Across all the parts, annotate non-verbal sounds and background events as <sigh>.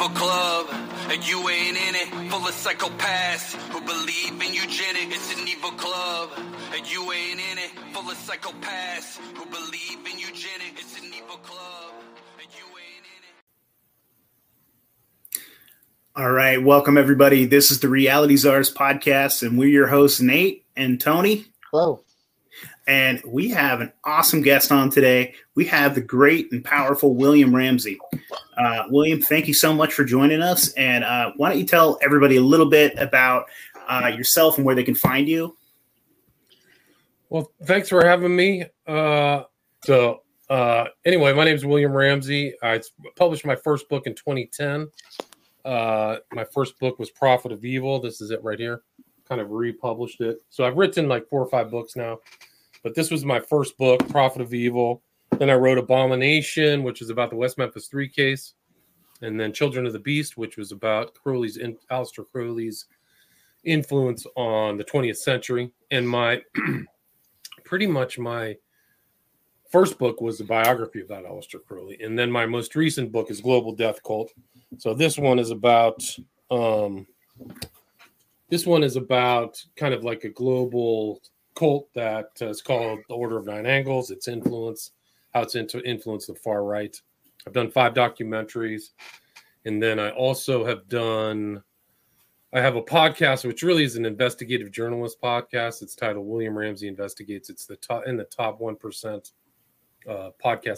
evil club, and you ain't in it. Full of psychopaths who believe in eugenics. It's an evil club, and you ain't in it. Full of psychopaths who believe in eugenics. It's an evil club, and you ain't in it. All right, welcome everybody. This is the Reality Czars podcast, and we're your hosts, Nate and Tony. Hello. And we have an awesome guest on today. We have the great and powerful William Ramsey. Uh, William, thank you so much for joining us. And uh, why don't you tell everybody a little bit about uh, yourself and where they can find you? Well, thanks for having me. Uh, so, uh, anyway, my name is William Ramsey. I published my first book in 2010. Uh, my first book was Prophet of Evil. This is it right here. Kind of republished it. So I've written like four or five books now, but this was my first book, Prophet of Evil. Then I wrote Abomination, which is about the West Memphis Three case, and then Children of the Beast, which was about Crowley's, in, Aleister Crowley's influence on the 20th century. And my <clears throat> pretty much my first book was the biography about Aleister Crowley, and then my most recent book is Global Death Cult. So this one is about um, this one is about kind of like a global cult that is called the Order of Nine Angles. Its influence, how it's into influenced the far right. I've done five documentaries, and then I also have done. I have a podcast, which really is an investigative journalist podcast. It's titled William Ramsey Investigates. It's the top in the top one percent uh,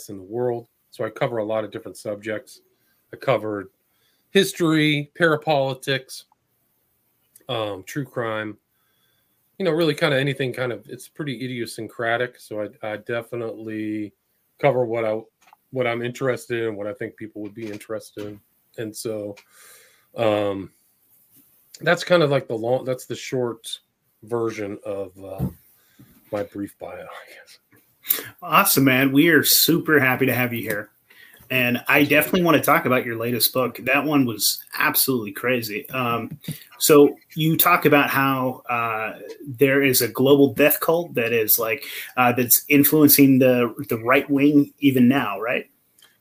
in the world. So I cover a lot of different subjects. I covered history, parapolitics, um, true crime. You know, really kind of anything. Kind of, it's pretty idiosyncratic. So I, I definitely cover what I what I'm interested in, what I think people would be interested in, and so um, that's kind of like the long. That's the short version of uh, my brief bio, I guess. Awesome, man. We are super happy to have you here. And I definitely want to talk about your latest book. That one was absolutely crazy. Um, so you talk about how uh, there is a global death cult that is like uh, that's influencing the the right wing even now, right?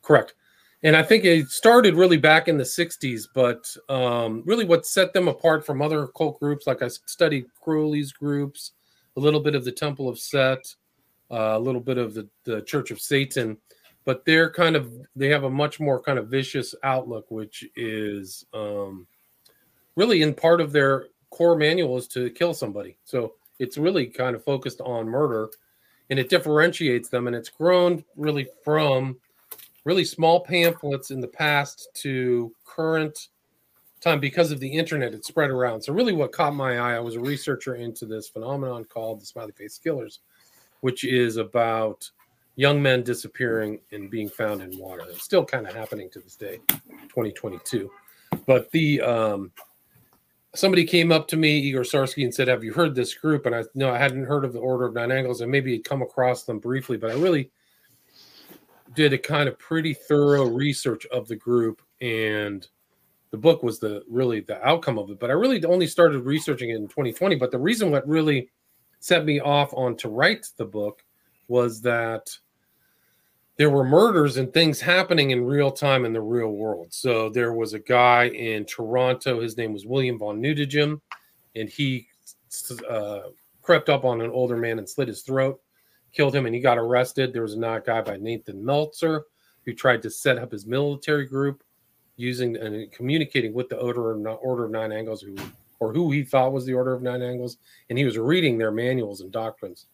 Correct. And I think it started really back in the 60s, but um, really what set them apart from other cult groups, like I studied Crowley's groups, a little bit of the Temple of Set, uh, a little bit of the, the Church of Satan, but they're kind of, they have a much more kind of vicious outlook, which is um, really in part of their core manual is to kill somebody. So it's really kind of focused on murder and it differentiates them and it's grown really from really small pamphlets in the past to current time because of the internet it spread around so really what caught my eye i was a researcher into this phenomenon called the smiley face killers which is about young men disappearing and being found in water. It's still kind of happening to this day 2022 but the um somebody came up to me igor sarsky and said have you heard this group? And i no i hadn't heard of the order of nine angles. And maybe had come across them briefly but i really did a kind of pretty thorough research of the group and the book was the really the outcome of it. But i really only started researching it in 2020 but the reason what really set me off on to write the book was that there were murders and things happening in real time in the real world so there was a guy in toronto his name was william von Neutegem and he uh, crept up on an older man and slit his throat killed him and he got arrested. There was another guy by Nathan Meltzer who tried to set up his military group using and communicating with the Order of, Order of Nine Angles, who or who he thought was the Order of Nine Angles, and he was reading their manuals and doctrines.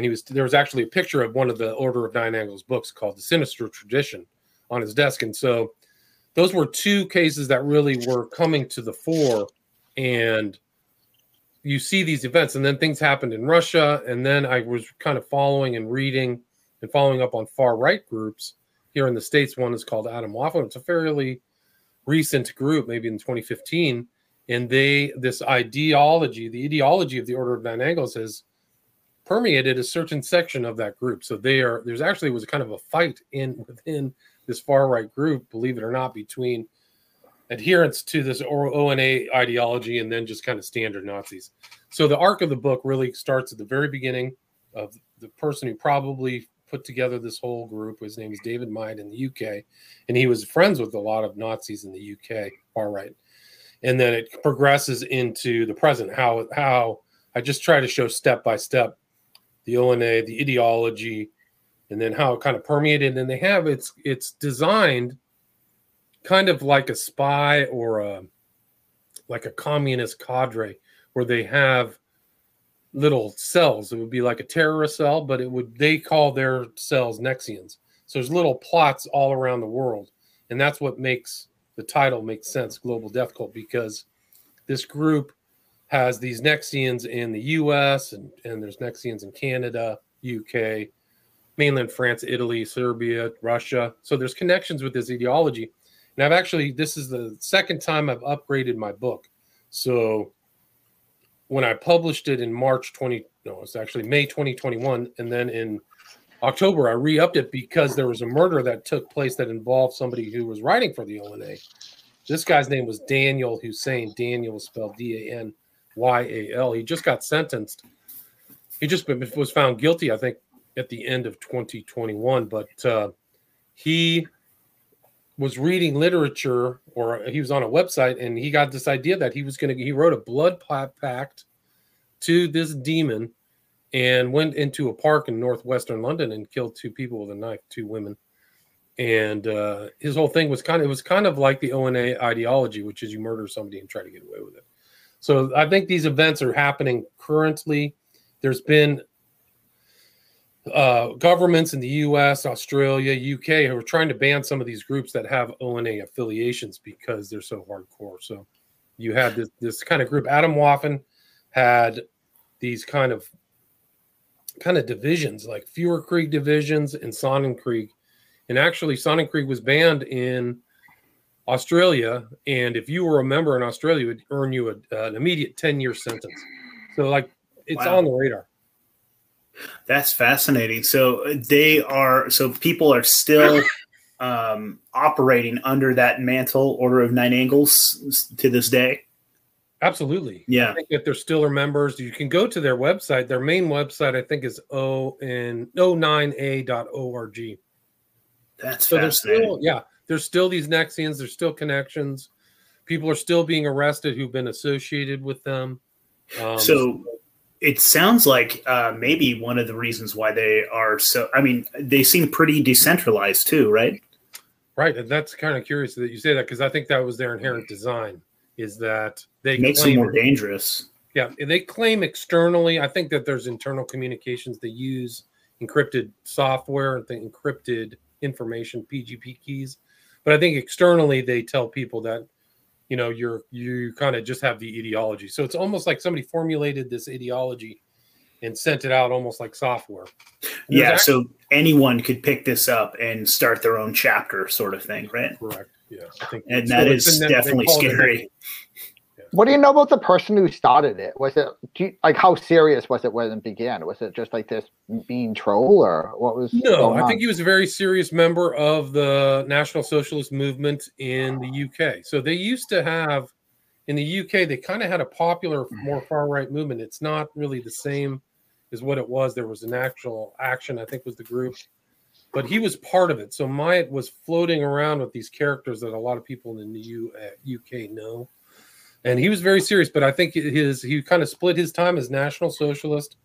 And he was there was actually a picture of one of the Order of Nine Angles books called The Sinister Tradition on his desk, and so those were two cases that really were coming to the fore. And you see these events and then things happened in russia. And then i was kind of following and reading and following up on far right groups here in the states. One is called Atomwaffen. It's a fairly recent group maybe in 2015 and they this ideology the ideology of the order of nine angles has permeated a certain section of that group so they are there's actually was kind of a fight in within this far right group believe it or not between adherence to this ONA ideology and then just kind of standard Nazis. So the arc of the book really starts at the very beginning of the person who probably put together this whole group. His name is David Myatt in the UK, and he was friends with a lot of Nazis in the UK, far right. And then it progresses into the present. How how I just try to show step by step the ONA, the ideology, and then how it kind of permeated. And they have it's it's designed kind of like a spy or a like a communist cadre where they have little cells. It would be like a terrorist cell, but it would they call their cells Nexians. So there's little plots all around the world, and that's what makes the title make sense, Global Death Cult, because this group has these Nexians in the U.S. and and there's Nexians in Canada, UK, mainland France, Italy, Serbia, Russia. So there's connections with this ideology. And I've actually this is the second time I've upgraded my book. So when I published it in March 20, no, it's actually May 2021, and then in October I re-upped it because there was a murder that took place that involved somebody who was writing for the ONA. This guy's name was Danyal Hussein. Danyal was spelled D-A-N-Y-A-L. He just got sentenced. He just was found guilty, I think, at the end of 2021. But uh, he was reading literature or he was on a website and he got this idea that he was going to he wrote a blood pact to this demon and went into a park in northwestern london and killed two people with a knife two women and uh, his whole thing was kind of it was kind of like the ona ideology which is you murder somebody and try to get away with it so i think these events are happening currently there's been uh, governments in the U.S., Australia, UK who are trying to ban some of these groups that have ONA affiliations because they're so hardcore. So you had this this kind of group. Atomwaffen had these kind of kind of divisions like Feuerkrieg divisions and Sonnenkrieg. And actually, Sonnenkrieg was banned in Australia. And if you were a member in Australia, it would earn you a, an immediate 10 year sentence. So, like, it's wow. on the radar. That's fascinating. So they are so people are still <laughs> um, operating under that mantle order of nine angles to this day. Absolutely. Yeah. I think that there still are members. You can go to their website. Their main website, I think, is o and o9a.org. That's so fascinating. Still, yeah. There's still these Nexians, there's still connections. People are still being arrested who've been associated with them. Um, so it sounds like uh, maybe one of the reasons why they are so. I mean, they seem pretty decentralized too, right? Right, and that's kind of curious that you say that because I think that was their inherent design is that they it makes them more dangerous. Yeah, they claim externally. I think that there's internal communications. They use encrypted software and the encrypted information, PGP keys. But I think externally they tell people that you know you're you kind of just have the ideology. So it's almost like somebody formulated this ideology and sent it out almost like software. Yeah actually, so anyone could pick this up and start their own chapter sort of thing right? Correct yeah I think and that is definitely scary what do you know about the person who started it? Was it you, like how serious was it when it began? Was it just like this mean troll, or what was? No, I think he was a very serious member of the National Socialist movement in the UK. So they used to have in the UK, they kind of had a popular, more far right movement. It's not really the same as what it was. There was an actual action, I think, was the group, but he was part of it. So Myatt was floating around with these characters that a lot of people in the U, uh, UK know and he was very serious. But I think his he kind of split his time as National Socialist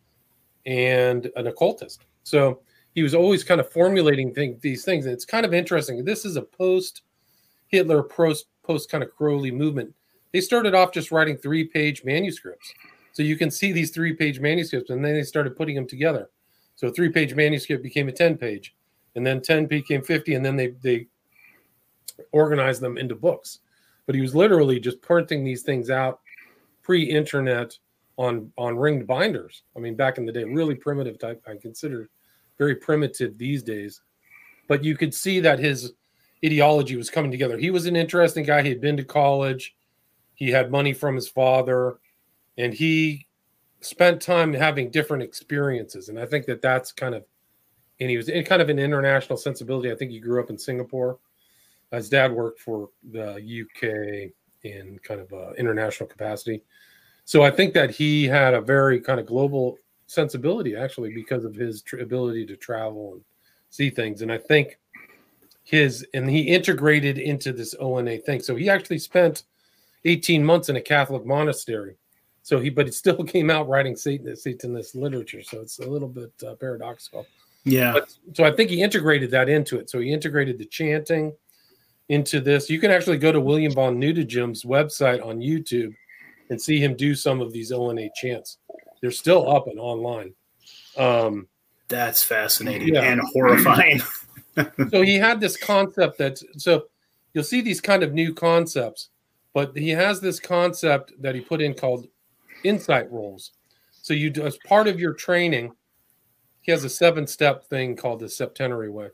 and an occultist. So he was always kind of formulating these things. And it's kind of interesting. This is a post Hitler, post post kind of Crowley movement. They started off just writing three page manuscripts. So you can see these three page manuscripts, and then they started putting them together. So a three page manuscript became a 10 page, and then 10 became 50, and then they, they organized them into books but he was literally just printing these things out pre-internet on on ringed binders. I mean, back in the day, really primitive type. I consider very primitive these days, but you could see that his ideology was coming together. He was an interesting guy. He had been to college. He had money from his father, and he spent time having different experiences. And I think that that's kind of, and he was in kind of an international sensibility. I think he grew up in Singapore his dad worked for the UK in kind of uh, international capacity. So I think that he had a very kind of global sensibility actually because of his tr- ability to travel and see things. And I think his and he integrated into this ONA thing. So he actually spent 18 months in a Catholic monastery. So he, but he still <laughs> came out writing Satanist, Satanist literature. So it's a little bit uh, paradoxical. Yeah. But, so I think he integrated that into it. So he integrated the chanting into this. You can actually go to William von Neutegem's website on YouTube and see him do some of these ONA chants. They're still up and online. Um, That's fascinating Yeah. and horrifying. <laughs> so he had this concept that so you'll see these kind of new concepts, but he has this concept that he put in called insight roles. So you do as part of your training, he has a seven step thing called the septenary way.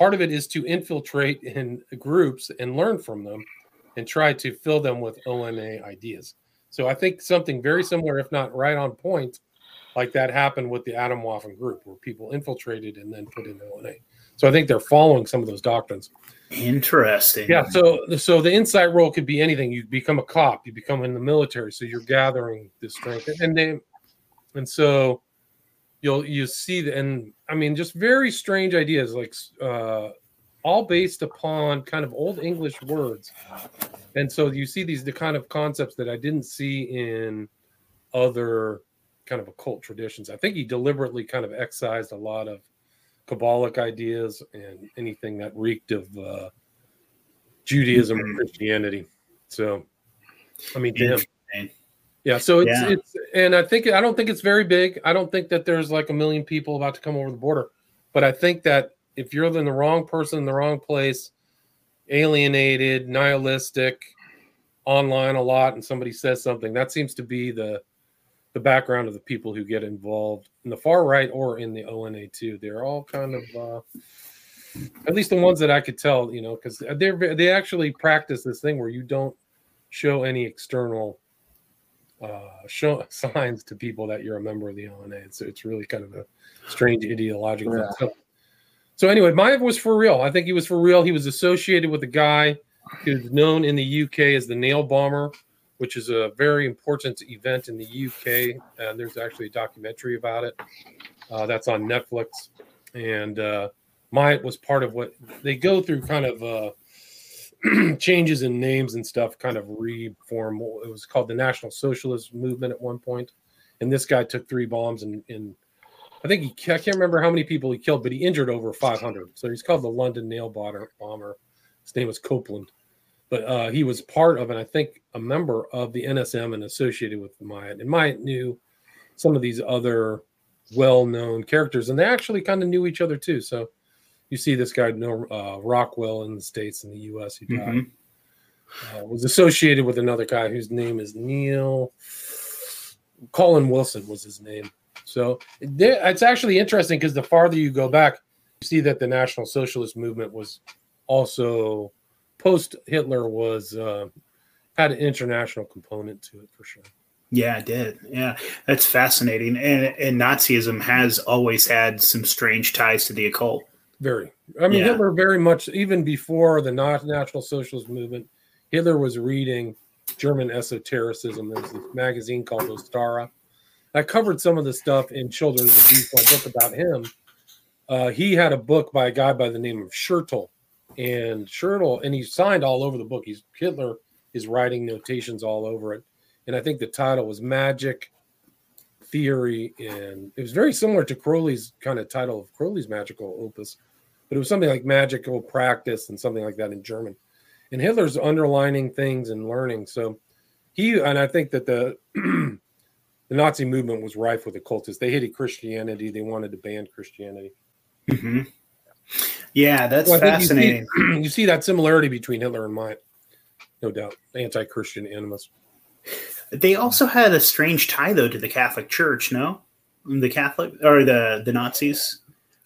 Part of it is to infiltrate in groups and learn from them and try to fill them with ONA ideas. So I think something very similar, if not right on point, like that happened with the Atomwaffen group, where people infiltrated and then put in ONA. So I think they're following some of those doctrines. Interesting. Yeah. So so the insight role could be anything. You become a cop. You become in the military. So you're gathering this strength, and they, and so you'll you see the and I mean just very strange ideas like uh, all based upon kind of old English words, and so you see these the kind of concepts that I didn't see in other kind of occult traditions. I think he deliberately kind of excised a lot of Kabbalic ideas and anything that reeked of uh, Judaism or Mhm. Christianity. So, I mean, to him, Interesting. Yeah. So it's Yeah. it's, and I think I don't think it's very big. I don't think that there's like a million people about to come over the border, but I think that if you're in the wrong person in the wrong place, alienated, nihilistic, online a lot, and somebody says something, that seems to be the the background of the people who get involved in the far right or in the ONA too. They're all kind of, uh, at least the ones that I could tell, you know, because they're they actually practice this thing where you don't show any external uh, show <laughs> signs to people that you're a member of the ONA. So it's really kind of a strange ideological thing. Yeah. So, so anyway, Myatt was for real. I think he was for real. He was associated with a guy who's known in the UK as the nail bomber, which is a very important event in the UK. And there's actually a documentary about it uh, that's on Netflix. And uh, Myatt was part of what they go through kind of uh, <clears throat> changes in names and stuff, kind of reform. It was called the National Socialist Movement at one. And this guy took three bombs and, and I think he, I can't remember how many people he killed, but he injured over 500. So he's called the London Nail Bomber. bomber. His name was Copeland but uh, he was part of, and I think a member of the NSM and associated with Myatt. And Myatt knew some of these other well-known characters, and they actually kind of knew each other too. So you see this guy, know uh, Rockwell, in the states, in the U.S. He died. Mhm. Uh, was associated with another guy whose name is Neil Colin Wilson was his name. So it's actually interesting because the farther you go back, you see that the National Socialist movement was also post Hitler was uh, had an international component to it for sure. Yeah, it did. Yeah, that's fascinating. And and Nazism has always had some strange ties to the occult. Very. I mean, Yeah. Hitler very much even before the Na- National Socialist movement, Hitler was reading German esotericism. There's this magazine called Ostara. I covered some of the stuff in Children of the Beast, my book about him. Uh, he had a book by a guy by the name of Schertel, and Schertel, and he signed all over the book. He's Hitler is writing notations all over it, and I think the title was Magic Theory, and it was very similar to Crowley's kind of title of Crowley's magical opus, but it was something like magical practice and something like that in German. And Hitler's underlining things and learning. So he and I think that the <clears throat> the Nazi movement was rife with occultists. They hated Christianity. They wanted to ban Christianity. hmm Yeah, that's Well, think you see- fascinating. <clears throat> You see, that similarity between Hitler and mine, no doubt. Anti-Christian animus. They also had a strange tie though to the Catholic Church. No, the Catholic or the the Nazis.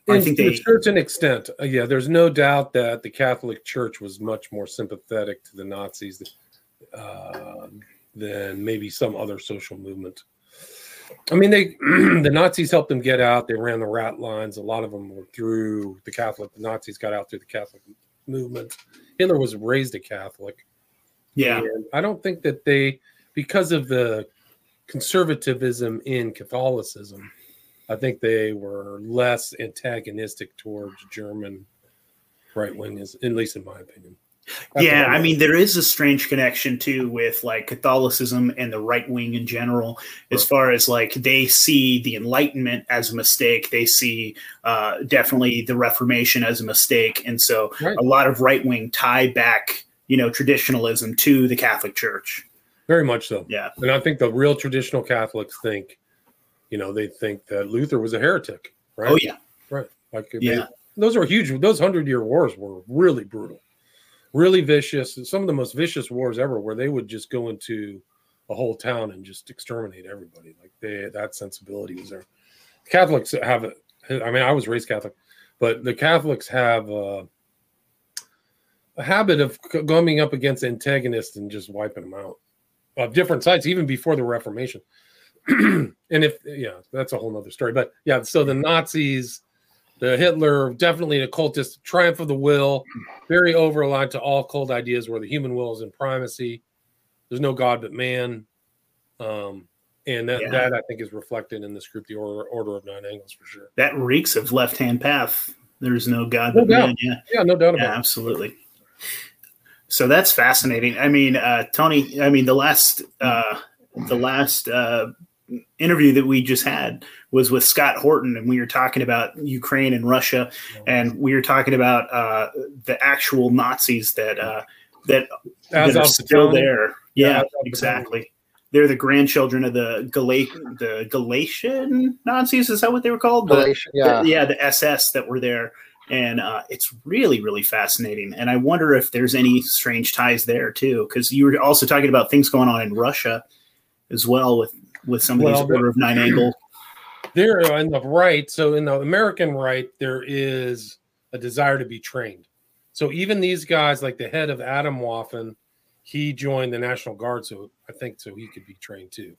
I In- think to they. a certain extent, uh, yeah. There's no doubt that the Catholic Church was much more sympathetic to the Nazis uh, than maybe some other social movement. I mean, they <clears throat> the Nazis helped them get out. They ran the rat lines. A lot of them were through the Catholic. The Nazis got out through the Catholic movement. Hitler was raised a Catholic. Yeah, And I don't think that they, because of the conservatism in Catholicism, I think they were less antagonistic towards German right wing, at least in my opinion. That's yeah, I mean, there is a strange connection too with like Catholicism and the right wing in general, as right. far as like they see the Enlightenment as a mistake. They see uh, definitely the Reformation as a mistake. And so right. a lot of right wing tie back, you know, traditionalism to the Catholic Church. Very much so. Yeah. And I think the real traditional Catholics think, you know, they think that Luther was a heretic, right? Oh, yeah. Right. Like, yeah. Those are huge. Those hundred year wars were really brutal really vicious, some of the most vicious wars ever, where they would just go into a whole town and just exterminate everybody. Like they that sensibility was there. Catholics have it. I mean, I was raised Catholic, but the Catholics have uh, a habit of coming up against antagonists and just wiping them out of different sides, even before the Reformation. <clears throat> and if yeah, that's a whole nother story. But yeah, so the Nazis the Hitler, definitely an occultist, triumph of the will, very overaligned to occult ideas where the human will is in primacy. There's no God but man. Um, and that, yeah. that I think is reflected in this group, the Order, Order of Nine Angles, for sure. That reeks of left hand path. There's no God no but doubt. man. Yeah, yeah, no doubt about yeah, it. Absolutely. So that's fascinating. I mean, uh, Tony. I mean, the last uh, the last uh, interview that we just had was with Scott Horton, and we were talking about Ukraine and Russia, and we were talking about uh, the actual Nazis that uh, that, that are still there. Yeah, exactly. They're the grandchildren of the Gal- the Galician Nazis. Is that what they were called? The, yeah, the, yeah, the SS that were there. And uh, it's really, really fascinating. And I wonder if there's any strange ties there too, because you were also talking about things going on in Russia as well with with some of well, these order of nine angle. <clears throat> There in the right, so in the American right, there is a desire to be trained. So even these guys, like the head of Atomwaffen, he joined the National Guard, so I think so he could be trained too.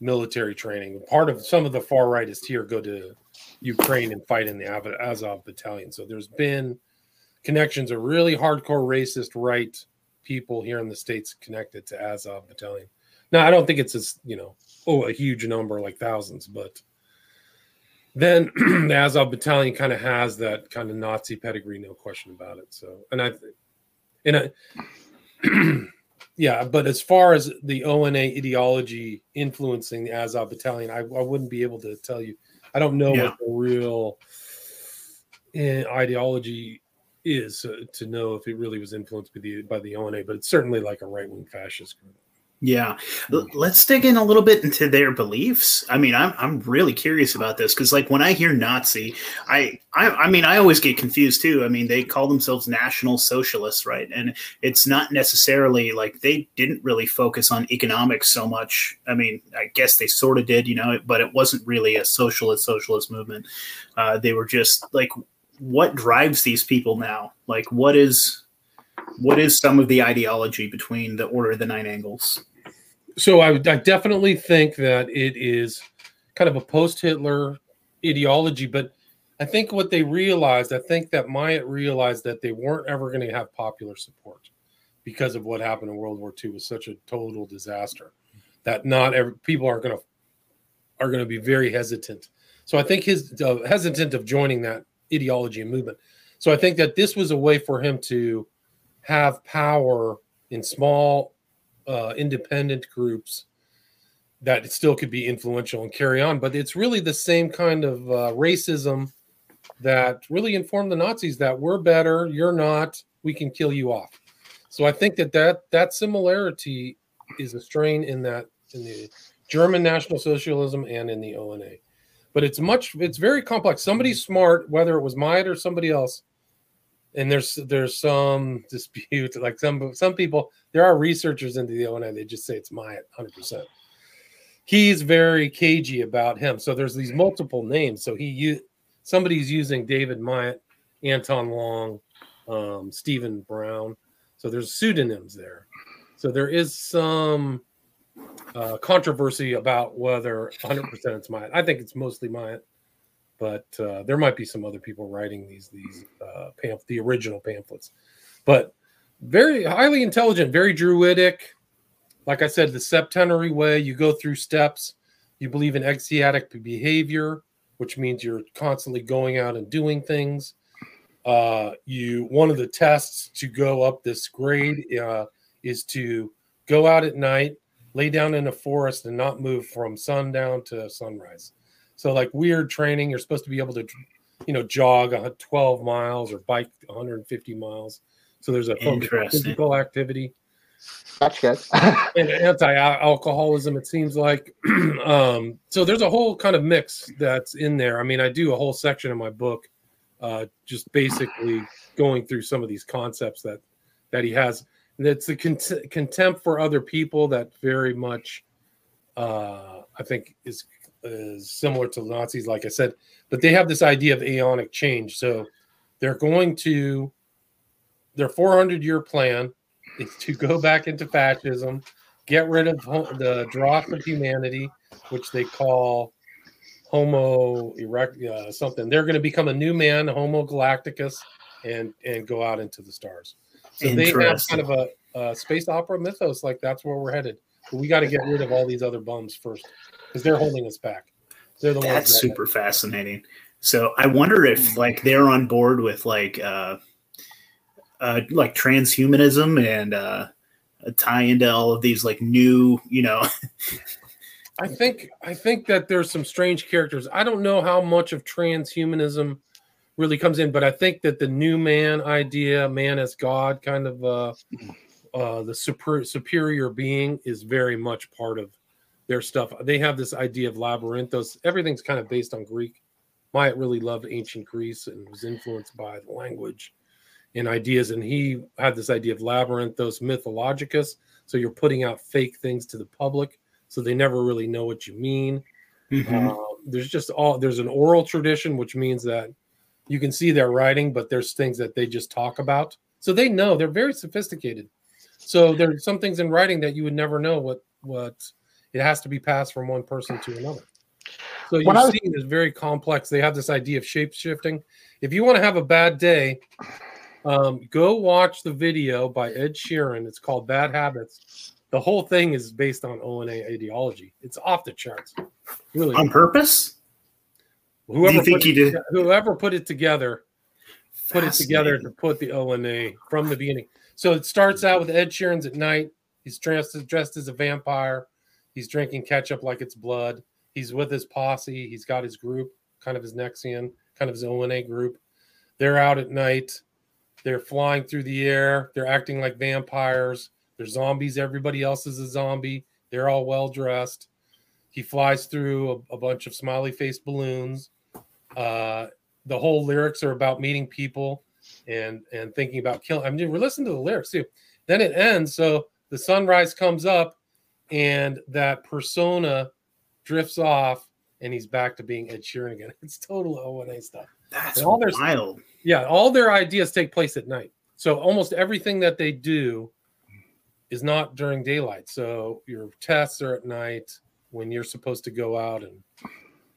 Military training. Part of some of the far rightists here go to Ukraine and fight in the Azov battalion. So there's been connections of really hardcore racist right people here in the states connected to Azov battalion. Now I don't think it's as you know oh a huge number like thousands, but then <clears throat> the Azov battalion kind of has that kind of Nazi pedigree, no question about it. So and I and I <clears throat> yeah, but as far as the ONA ideology influencing the Azov battalion, I, I wouldn't be able to tell you. I don't know yeah. what the real eh, ideology is uh, to know if it really was influenced by the by the ONA, but it's certainly like a right wing fascist group. Yeah, let's dig in a little bit into their beliefs. I mean, I'm I'm really curious about this because, like, when I hear Nazi, I, I I mean, I always get confused too. I mean, they call themselves National Socialists, right? And it's not necessarily like they didn't really focus on economics so much. I mean, I guess they sort of did, you know, but it wasn't really a socialist socialist movement. Uh, they were just like, what drives these people now? Like, what is what is some of the ideology between the Order of the Nine Angles? So I, I definitely think that it is kind of a post-Hitler ideology, but I think what they realized, I think that Myatt realized that they weren't ever going to have popular support because of what happened in World War II was such a total disaster that not every people are going to are going to be very hesitant. So I think his uh, hesitant of joining that ideology and movement. So I think that this was a way for him to have power in small uh, independent groups that still could be influential and carry on. But it's really the same kind of uh, racism that really informed the Nazis that we're better, you're not, we can kill you off. So I think that that, that similarity is a strain in that in the German National Socialism and in the ONA. But it's much, it's very complex. Somebody smart, whether it was Myatt or somebody else, and there's there's some <laughs> dispute like some some people there are researchers into the ONA they just say it's Myatt 100%. He's very cagey about him. So there's these multiple names. So he you somebody's using David Myatt, Anton Long, um, Stephen Brown. So there's pseudonyms there. So there is some uh, controversy about whether 100% it's Myatt. I think it's mostly Myatt but uh, there might be some other people writing these these uh, pamphlet, the original pamphlets. But very highly intelligent, very druidic. Like I said, the septenary way, you go through steps. You believe in ecstatic behavior. which means you're constantly going out and doing things. Uh, you one of the tests to go up this grade uh, is to go out at night, lay down in a forest, and not move from sundown to sunrise. So, like weird training, you're supposed to be able to, you know, jog 12 miles or bike 150 miles. So there's a focus on Interesting. physical activity That's good. <laughs> and anti-alcoholism it seems like <clears throat> um so there's a whole kind of mix that's in there i mean i do a whole section in my book uh just basically going through some of these concepts that that he has that's the cont- contempt for other people that very much uh i think is is similar to the nazis like i said but they have this idea of aeonic change so they're going to their 400 year plan is to go back into fascism, get rid of the dross of humanity, which they call Homo erect uh, something. They're going to become a new man, Homo galacticus, and and go out into the stars. So they have kind of a, a space opera mythos, like that's where we're headed. We got to get rid of all these other bums first, because they're holding us back. They're the That's ones. That, super fascinating. So I wonder if like they're on board with like uh uh like transhumanism and uh a tie into all of these like new, you know, <laughs> I think I think that there's some strange characters. I don't know how much of transhumanism really comes in, but I think that the new man idea, man as God, kind of uh, uh, the super, superior being, is very much part of their stuff. They have this idea of labyrinthos. Everything's kind of based on Greek. Myatt really loved ancient Greece and was influenced by the language and ideas. And he had this idea of labyrinthos mythologicus. So you're putting out fake things to the public so they never really know what you mean. Mhm. Um, there's just all there's an oral tradition, which means that you can see their writing, but there's things that they just talk about. So they know they're very sophisticated. So there's some things in writing that you would never know what what it has to be passed from one person to another. So you I was- see it's very complex. They have this idea of shape shifting. If you want to have a bad day, um, go watch the video by Ed Sheeran. It's called Bad Habits. The whole thing is based on ONA ideology. It's off the charts. Really, on purpose. whoever think put he it, did- whoever put it together put it together to put the ONA from the beginning. So it starts out with Ed Sheeran's at night. He's dressed as dressed as a vampire. He's drinking ketchup like it's blood. He's with his posse. He's got his group, kind of his Nexian, kind of his ONA group. They're out at night. They're flying through the air. They're acting like vampires. They're zombies. Everybody else is a zombie. They're all well dressed. He flies through a, a bunch of smiley face balloons. Uh, the whole lyrics are about meeting people and and thinking about killing. I mean, we're listening to the lyrics too. Then it ends. So the sunrise comes up, and that persona drifts off, and he's back to being Ed Sheeran again. <laughs> It's total ONA stuff. That's And all their- wild. Yeah, all their ideas take place at night. So almost everything that they do is not during daylight. So your tests are at night when you're supposed to go out and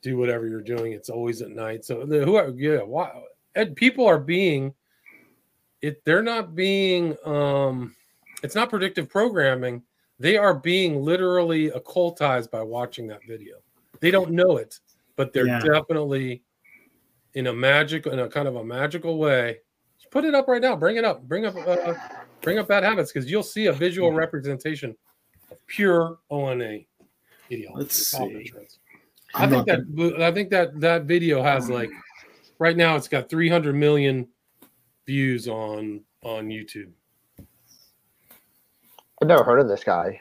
do whatever you're doing. It's always at night. So the, who are yeah, why and people are being it they're not being um it's not predictive programming. They are being literally occultized by watching that video. They don't know it, but they're Yeah. definitely in a magic in a kind of a magical way. Just put it up right now. Bring it up. Bring up uh, bring up bad habits because you'll see a visual representation of pure ONA ideology. Let's It's off the see. I think that I think that that video has like right now it's got 300 million views on on YouTube. I've never heard of this guy.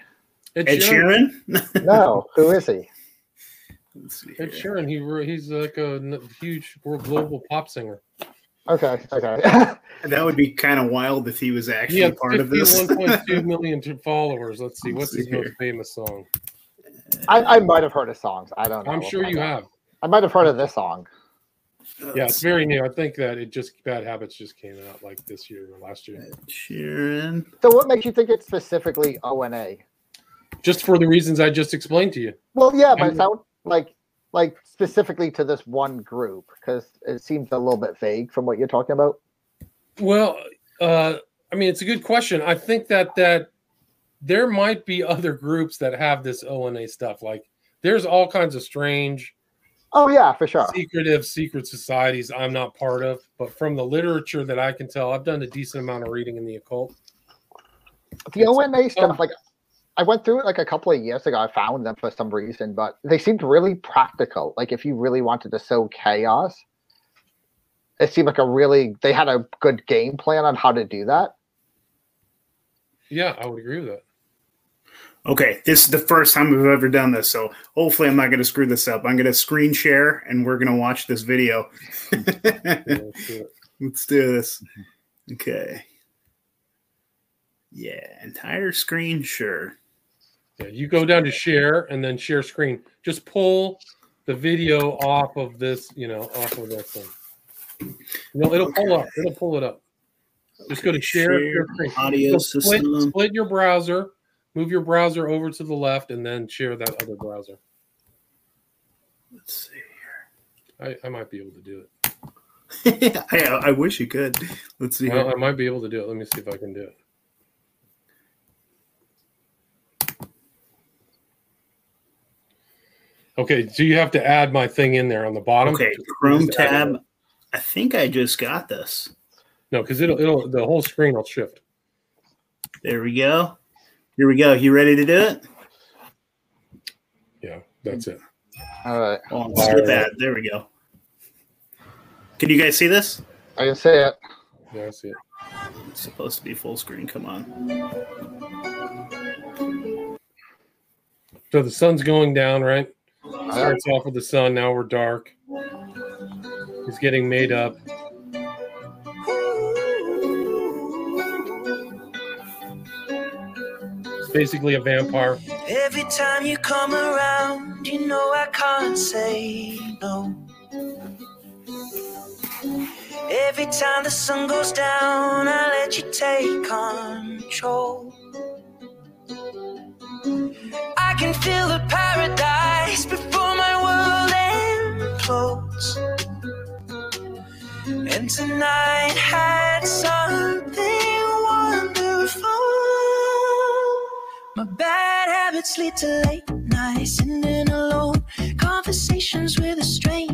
Ed, Ed Sheeran, Sheeran. No, who is he? Let's Ed. Sheeran, he he's like a huge world global pop singer. Okay, okay. That would be kind of wild if he was actually has part of this. 51.2 <laughs> million t- followers. Let's see, what's Let's his see most here. famous song? I, I might have heard of songs. I don't know. I'm sure you have. I might have heard of this song. Yeah, it's very new. I think that it just Bad Habits just came out like this year or last year. Ed Sheeran. So, what makes you think it's specifically ONA? Just for the reasons I just explained to you. Well, yeah, but I'm- it sounds like like specifically to this one group because it seems a little bit vague from what you're talking about. Well, uh, I mean, it's a good question. I think that that there might be other groups that have this ONA stuff. Like, there's all kinds of strange Oh yeah, for sure. secretive secret societies I'm not part of, but from the literature that I can tell, I've done a decent amount of reading in the occult. The ONA stuff, um, like I went through it like a couple of years ago. I found them for some reason, but they seemed really practical. Like if you really wanted to sow chaos, it seemed like a really they had a good game plan on how to do that. Yeah, I would agree with that. Okay, this is the first time we've ever done this, so hopefully I'm not going to screw this up. I'm going to screen share and we're going to watch this video. Let's do it. Let's do this. Okay. Yeah, entire screen, sure. Yeah, you go down to share and then share screen. Just pull the video off of this, you know, off of that thing. No, it'll pull up. It'll pull it up. Just go to share, share screen. audio split, system. split your browser, move your browser over to the left, and then share that other browser. Let's see. here. I, I might be able to do it. <laughs> I, I wish you could. Let's see. Well. I might be able to do it. Let me see if I can do it. Okay, so you have to add my thing in there on the bottom. Okay, Chrome Just add it tab. I think I just got this. No, because it'll it'll the whole screen will shift. There we go. Here we go. You ready to do it? Yeah, that's it. All right, Oh, skip ad. There we go. Can you guys see this? I can say it. Yeah, I see it. It's supposed to be full screen. Come on. So the sun's going down, right? Starts off with the sun. Now we're dark. It's getting made up. Basically a vampire. Every time you come around, you know I can't say no. Every time the sun goes down, I let you take control. I can feel the paradise before my world implodes. And tonight had something bad habits lead to late nights sitting alone. Conversations with a stranger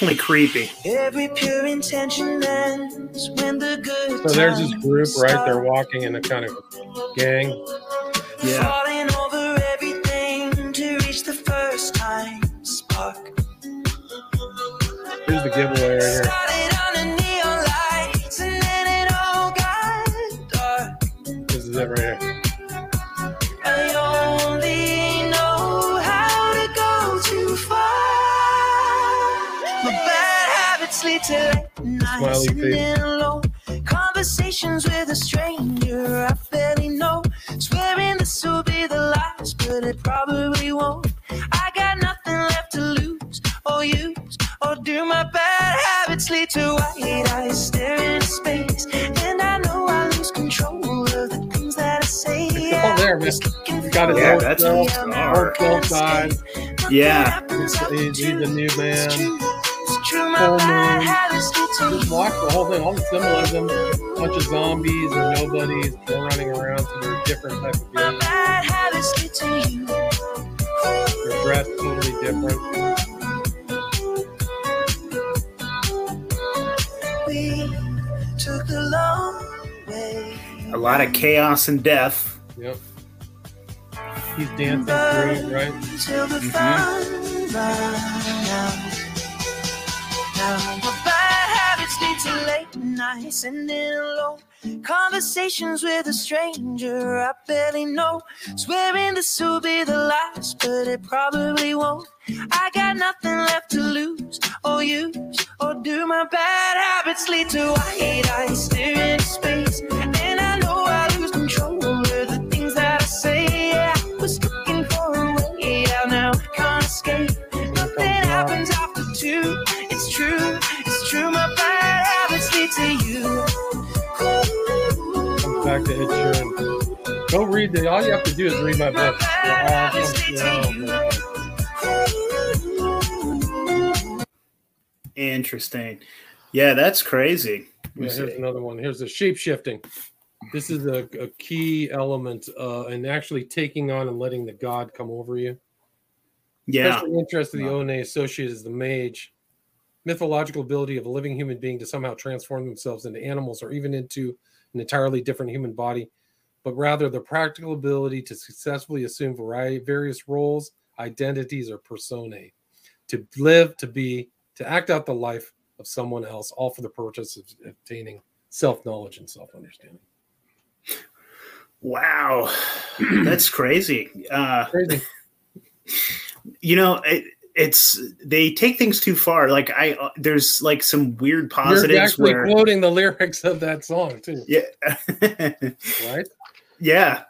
Definitely creepy. Every pure intention ends when the good So there's this group, right? They're walking in a kind of gang. Yeah. Falling over everything to reach the first time spark. Here's the giveaway right here. Smiley sitting face. alone. Conversations with a stranger I barely know. Swearing this will be the last, but it probably won't. I got nothing left to lose or use or do. My bad habits lead to white eyes staring into space, and I know I lose control of the things that I say. all there, man. You got his Yeah, old that's self, bizarre. old self died. Yeah. It's, he's he's a new man. Full Full moon. Just watch the whole thing, all the symbolism, bunch of zombies and nobodies all running around, so they're a different type of being. They're dressed totally different. We took the long way. A lot of chaos and death. Yep. He's dancing through it, right? Till mm-hmm. To late nights and then alone. Conversations with a stranger I barely know. Swearing this will be the last, but it probably won't. I got nothing left to lose or use, or do my bad habits lead to white eyes staring into space? And I know I lose control over the things that I say. Yeah, I was looking for a way out, now can't escape. Nothing happens after two. It's true, true. My bad habits lead to you. Comes back to Ed Sheeran. Go read the. All you have to do is read my book. They're all come through. Interesting. Yeah, that's crazy. Yeah, here's see. another one. Here's the shape shifting. This is a, a key element uh, in actually taking on and letting the god come over you. Yeah, Especially interest of the One associated as the mage. Mythological ability of a living human being to somehow transform themselves into animals or even into an entirely different human body, but rather the practical ability to successfully assume variety, various roles, identities, or personae, to live, to be, to act out the life of someone else, all for the purpose of obtaining self knowledge and self understanding. wow, <clears throat> that's crazy. Uh, Crazy. you know, it, it's they take things too far. Like I, uh, there's like some weird You're positives actually where, quoting the lyrics of that song too, yeah, <laughs> right? yeah,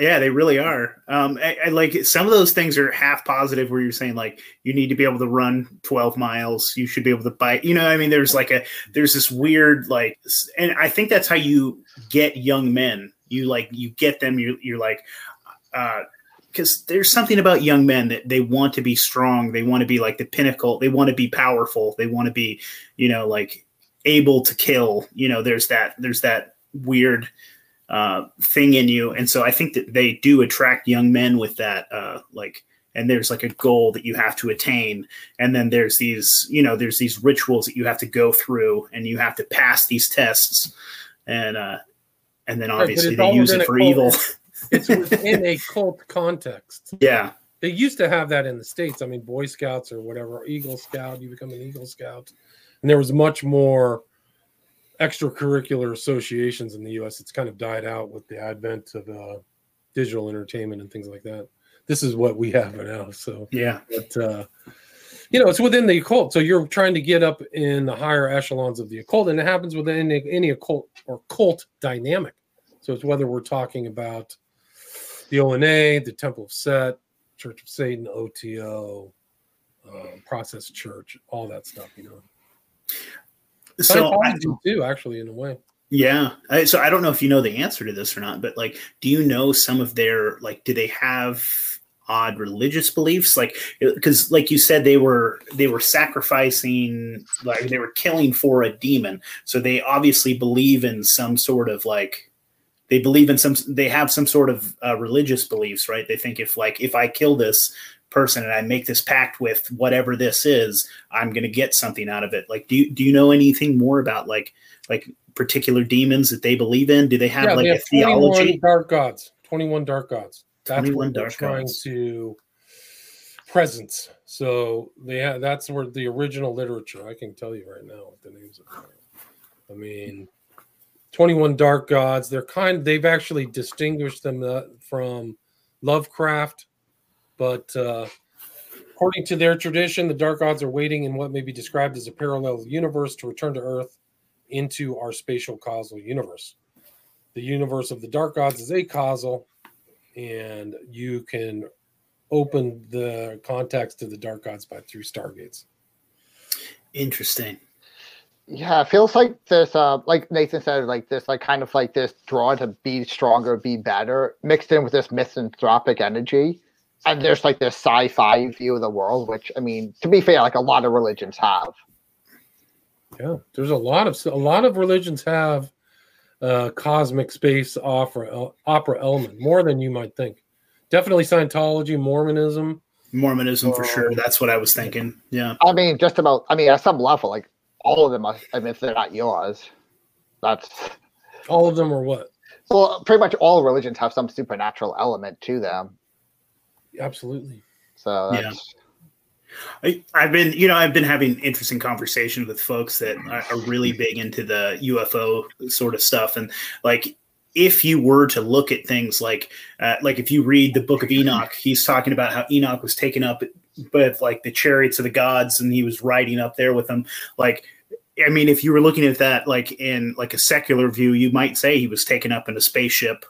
yeah, they really are. Um, I, I like some of those things are half positive, where you're saying like you need to be able to run 12 miles, you should be able to bike. You know, I mean, there's like a there's this weird like, and I think that's how you get young men. You like you get them. You you're like. uh because there's something about young men that they want to be strong they want to be like the pinnacle they want to be powerful they want to be you know like able to kill you know there's that there's that weird uh thing in you. And so i think that they do attract young men with that uh like and there's like a goal that you have to attain. And then there's these you know there's these rituals that you have to go through and you have to pass these tests. And uh and then obviously it's they use it for evil <laughs> It's within a cult context. yeah They used to have that in the states. I mean, Boy Scouts or whatever, Eagle Scout. You become an Eagle Scout, and there was much more extracurricular associations in the U.S. It's kind of died out with the advent of uh, digital entertainment and things like that. This is what we have now. So, yeah but uh, you know, it's within the occult. So you're trying to get up in the higher echelons of the occult, and it happens within any, any occult or cult dynamic. So it's whether we're talking about the ONA, the Temple of Set, Church of Satan, OTO, um, Process Church, all that stuff. You know, so I, do too, actually, in a way. Yeah. I, so I don't know if you know the answer to this or not, but like, do you know some of their like? Do they have odd religious beliefs? Like, because like you said, they were they were sacrificing, like they were killing for a demon. So they obviously believe in some sort of like. They believe in some. They have some sort of uh, religious beliefs, right? They think if like if I kill this person and I make this pact with whatever this is, I'm going to get something out of it. Like, do you do you know anything more about like like particular demons that they believe in? Do they have yeah, like they a have 21 theology? dark gods. 21 dark gods. That's 21 what they're dark trying gods. to presence. So they have, that's where the original literature. I can tell you right now what the names of. I mean, 21 dark gods. They're kind. They've actually distinguished them uh, from Lovecraft, but uh, according to their tradition, the dark gods are waiting in what may be described as a parallel universe to return to Earth into our spatial causal universe. The universe of the dark gods is acausal, and you can open the contacts to the dark gods by through stargates. Interesting. Yeah, it feels like this, uh, like Nathan said, like this, like kind of like this draw to be stronger, be better, mixed in with this misanthropic energy. And there's like this sci-fi view of the world, which I mean, to be fair, like a lot of religions have. Yeah, there's a lot of a lot of religions have uh, cosmic space opera opera element more than you might think. Definitely Scientology, Mormonism. Mormonism for sure. That's what I was thinking. Yeah. I mean, just about. I mean, at some level, like all of them. Must, I mean, if they're not yours, that's All of them are what? well, pretty much all religions have some supernatural element to them. Absolutely. So Yeah. I, I've been, you know, I've been having interesting conversations with folks that are, are really big into the UFO sort of stuff, and like if you were to look at things like uh, like if you read the book of enoch he's talking about how enoch was taken up with like the chariots of the gods and he was riding up there with them like i mean if you were looking at that like in like a secular view you might say he was taken up in a spaceship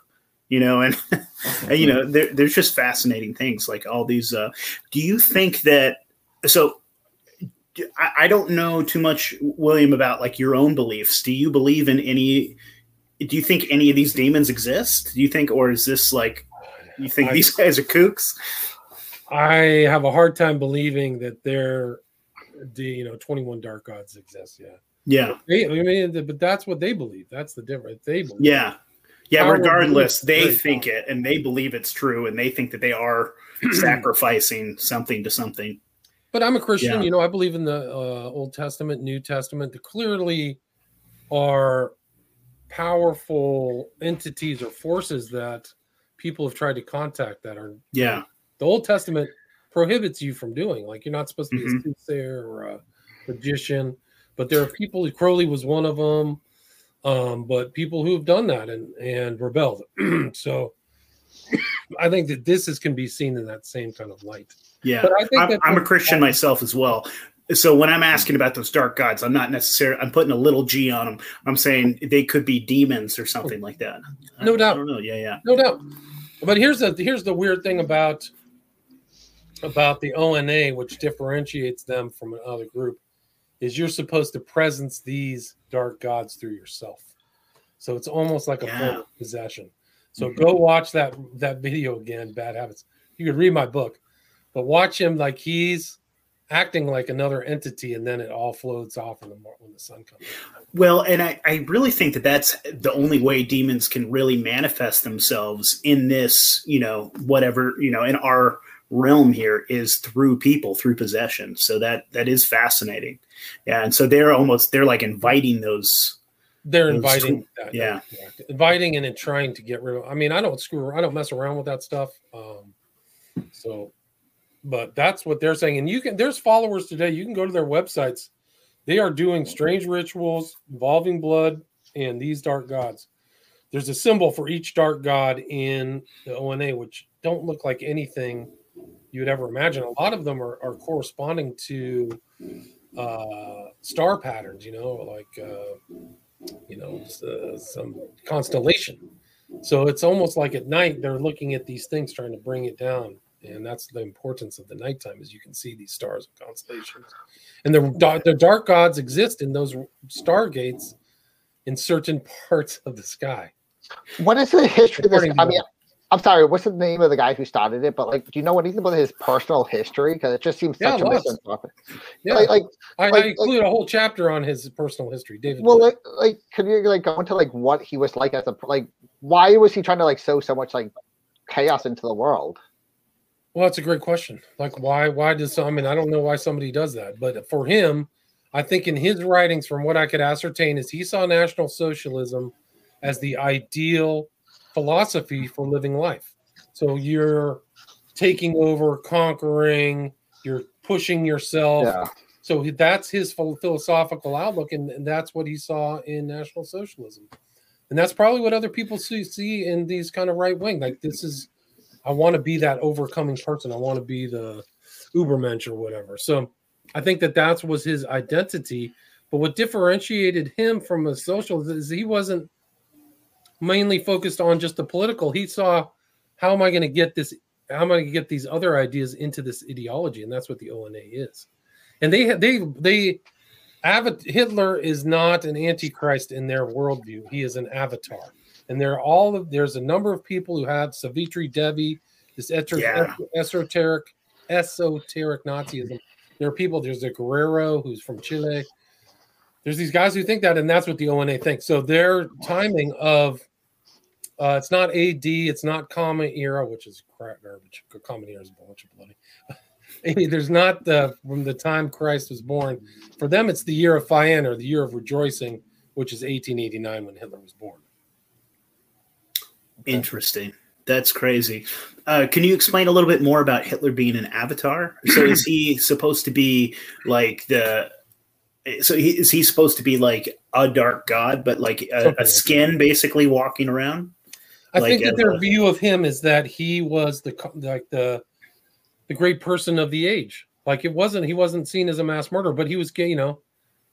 you know and, <laughs> and you know there, there's just fascinating things like all these uh do you think that so I, I don't know too much william about like your own beliefs do you believe in any do you think any of these demons exist? Do you think, or is this like, you think I- these <laughs> guys are kooks? I have a hard time believing that they're the you know 21 dark gods exist. Yeah. Yeah, They, I mean, but that's what they believe. That's the difference. They believe. yeah, yeah. Regardless, they think it, and they believe it's true, and they think that they are <clears throat> sacrificing something to something. But I'm a Christian. Yeah. You know, I believe in the uh, Old Testament, New Testament. There clearly are powerful entities or forces that people have tried to contact that are Yeah, the Old Testament prohibits you from doing. Like you're not supposed to be Mhm. a soothsayer or a magician. But there are people. Crowley was one of them. Um, but people who have done that and and rebelled. <clears throat> so <coughs> I think that this is can be seen in that same kind of light. yeah. But I think I'm, I'm a Christian myself as well. So when I'm asking about those dark gods, I'm not necessarily I'm putting a little G on them. I'm saying they could be demons or something like that. I- No doubt. I don't know. Yeah, yeah. no doubt. But here's the here's the weird thing about about the ONA, which differentiates them from another group, is you're supposed to presence these dark gods through yourself. So it's almost like a Yeah. possession. So mm-hmm. go watch that that video again, Bad Habits. You could read my book, but watch him like he's acting like another entity, and then it all floats off in the when the sun comes. Well, and I, I really think that that's the only way demons can really manifest themselves in this, you know, whatever, you know, in our realm here is through people, through possession. So that that is fascinating. Yeah, and so they're almost they're like inviting those. They're Those inviting, two- that, yeah. inviting and then trying to get rid of. I mean, I don't screw. I don't mess around with that stuff. Um, so, but that's what they're saying. And you can. There's followers today. You can go to their websites. They are doing strange rituals involving blood and these dark gods. There's a symbol for each dark god in the ONA, which don't look like anything you would ever imagine. A lot of them are, are corresponding to uh, star patterns. You know, like. Uh, you know, uh, some constellation. So it's almost like at night they're looking at these things trying to bring it down. And that's the importance of the nighttime is you can see these stars and constellations. And the, the dark gods exist in those stargates in certain <laughs> parts of the sky. What is the history of this? I mean. I'm sorry. What's the name of the guy who started it? But like, do you know anything about his personal history? Because it just seems Yeah, such a lots. misanthropic. Yeah, Like, like, I, like- I include a whole chapter on his personal history. David. well, like, like, could you like go into like what he was like as a like? Why was he trying to like sow so much like chaos into the world? Well, that's a great question. Like, why? Why does I mean? I don't know why somebody does that, but for him, I think in his writings, from what I could ascertain, is he saw National Socialism as the ideal philosophy for living life. So you're taking over, conquering, you're pushing yourself. Yeah. So that's his philosophical outlook, and, and that's what he saw in National Socialism. And that's probably what other people see, see in these kind of right wing. Like this is, I want to be that overcoming person. I want to be the Ubermensch or whatever. So I think that that was his identity. But what differentiated him from a socialist is he wasn't mainly focused on just the political. He saw how am I going to get this? How am I going to get these other ideas into this ideology? And that's what the ONA is. And they they they Hitler is not an antichrist in their worldview. He is an avatar. And there are all of there's a number of people who have Savitri Devi, this eter- Yeah. esoteric esoteric Nazism. There are people. There's a Guerrero who's from Chile. There's these guys who think that, and that's what the ONA thinks. So their timing of uh, it's not AD, it's not Common Era, which is crap garbage. Common Era is a bunch of bloody. <laughs> There's not the from the time Christ was born. For them, it's the year of Fayen or the year of rejoicing, which is 1889 when Hitler was born. Interesting. That's crazy. Uh, can you explain a little bit more about Hitler being an avatar? So is he <clears throat> supposed to be like the? So he, is he supposed to be like a dark god, but like a, a skin basically walking around? I Like think that their a- view of him is that he was the like the the great person of the age. Like it wasn't he wasn't seen as a mass murderer, but he was you know,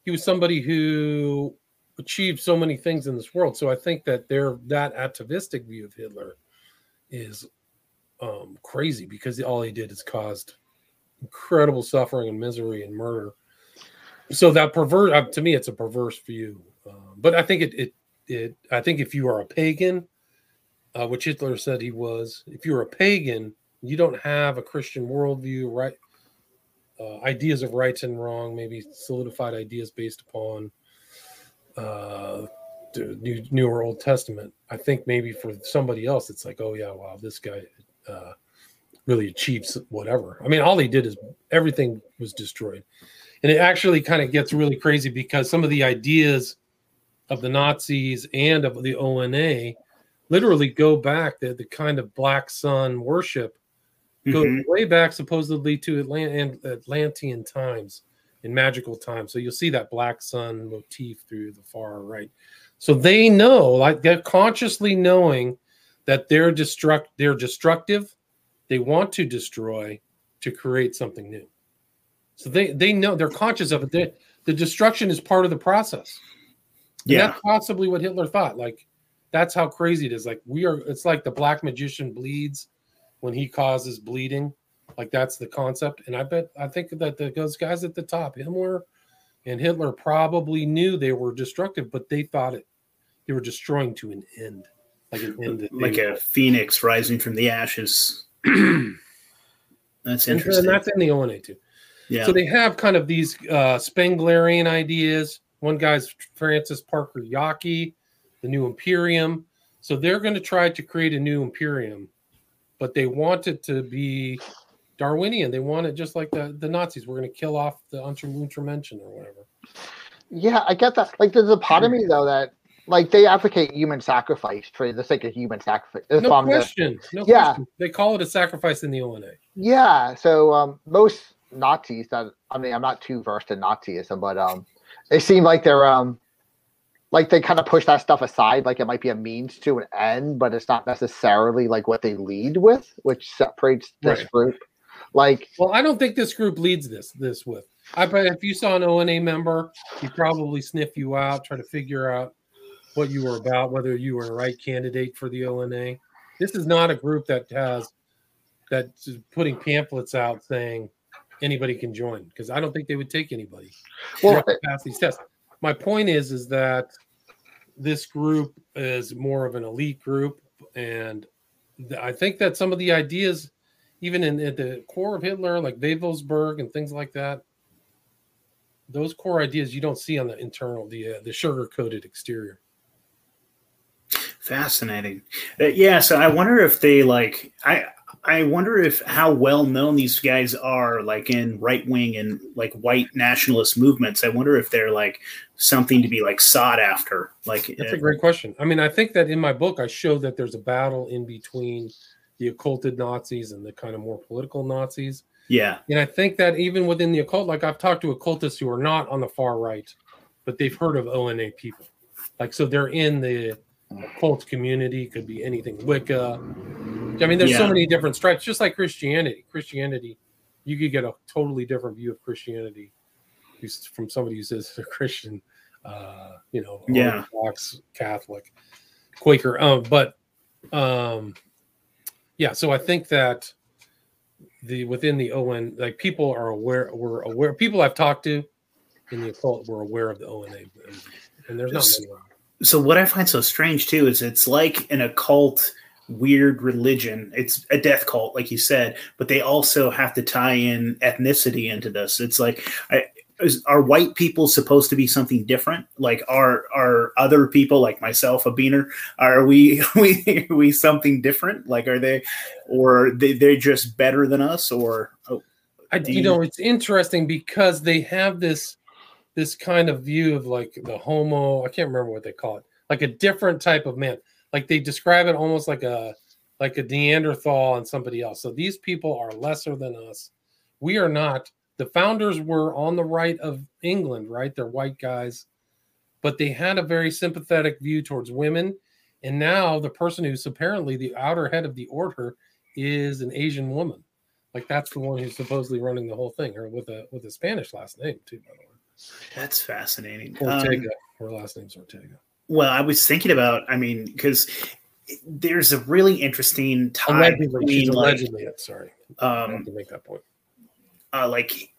he was somebody who achieved so many things in this world. So I think that their that atavistic view of Hitler is um crazy because all he did is caused incredible suffering and misery and murder. So that perverse uh, to me, it's a perverse view. Um, but I think it it it I think if you are a pagan, uh, which Hitler said he was, if you're a pagan, you don't have a Christian worldview, right? Uh, ideas of rights and wrong, maybe solidified ideas based upon uh, the New, New or Old Testament. I think maybe for somebody else, it's like, oh yeah, wow, this guy uh, really achieves whatever. I mean, all he did is everything was destroyed, and it actually kind of gets really crazy because some of the ideas of the Nazis and of the ONA literally go back the, the kind of black sun worship goes Mhm. way back supposedly to Atlant- Atlantean times in magical times. So you'll see that black sun motif through the far right. So they know, like they're consciously knowing that they're destruct they're destructive. They want to destroy to create something new. So they they know they're conscious of it. They, the destruction is part of the process. And Yeah. that's possibly what Hitler thought. Like that's how crazy it is. Like we are. It's like the black magician bleeds when he causes bleeding. Like that's the concept. And I bet I think that the, those guys at the top, Himmler and Hitler, probably knew they were destructive, but they thought it they were destroying to an end, like an end. Like a phoenix rising from the ashes. <clears throat> That's interesting. and that's in the ONA too. yeah. So they have kind of these uh, Spenglerian ideas. One guy's Francis Parker Yockey, the new Imperium. So they're going to try to create a new Imperium, but they want it to be Darwinian. They want it just like the, the Nazis. We're going to kill off the Untermenschen or whatever. Yeah, I get that. Like, there's a part of me though that, like, they advocate human sacrifice for the sake of human sacrifice. No I'm the- No Yeah. question. They call it a sacrifice in the ONA. Yeah, so um, most Nazis that I mean, I'm not too versed in Nazism, but um, it seemed like they're um, like they kind of push that stuff aside, like it might be a means to an end, but it's not necessarily like what they lead with, which separates this Right. group. Like, Well, I don't think this group leads this this with. I bet if you saw an ONA member, he'd probably sniff you out, try to figure out what you were about, whether you were a right candidate for the ONA. This is not a group that has that's putting pamphlets out saying anybody can join because I don't think they would take anybody. Well, pass these tests. My point is, is that this group is more of an elite group, and I think that some of the ideas, even in at the core of Hitler, like Wewelsburg and things like that, those core ideas you don't see on the internal, the uh, the sugar coated exterior. Fascinating. Uh, yeah, so I wonder if they like I I wonder if how well known these guys are like in right wing and like white nationalist movements. I wonder if they're like something to be like sought after. Like That's uh, a great question. I mean, I think that in my book I show that there's a battle in between the occulted Nazis and the kind of more political Nazis. yeah. And I think that even within the occult, like I've talked to occultists who are not on the far right, but they've heard of ONA people. Like, so they're in the occult community, could be anything, Wicca. I mean, there's so many different stripes, just like Christianity. Christianity, you could get a totally different view of Christianity from somebody who says they're Christian, uh, you know, Yeah. Orthodox, Catholic, Quaker. Um, but um, yeah, so I think that the within the ON, like people are aware, were aware. People I've talked to in the occult were aware of the ONA, and, and there's not many. So what I find so strange too is it's like an occult weird religion. It's a death cult, like you said, but they also have to tie in ethnicity into this. It's like, I, is, are white people supposed to be something different? Like, are are other people like myself, a beaner, are we <laughs> we are we something different? Like, are they, or they they're just better than us? Or oh, I, you you- know, it's interesting because they have this this kind of view of like the homo. I can't remember what they call it, like a different type of man. Like they describe it almost like a like a Neanderthal and somebody else. So these people are lesser than us. We are not. The founders were on the right of England, right? They're white guys, but they had a very sympathetic view towards women. And now the person who's apparently the outer head of the order is an Asian woman. Like that's the one who's supposedly running the whole thing, or with a with a Spanish last name too, by the way. That's fascinating. Ortega. Um, Her last name's Ortega. Well, I was thinking about. I mean, because there's a really interesting tie Allegedly, between like, allegedly. sorry, I um, to make that point. uh, like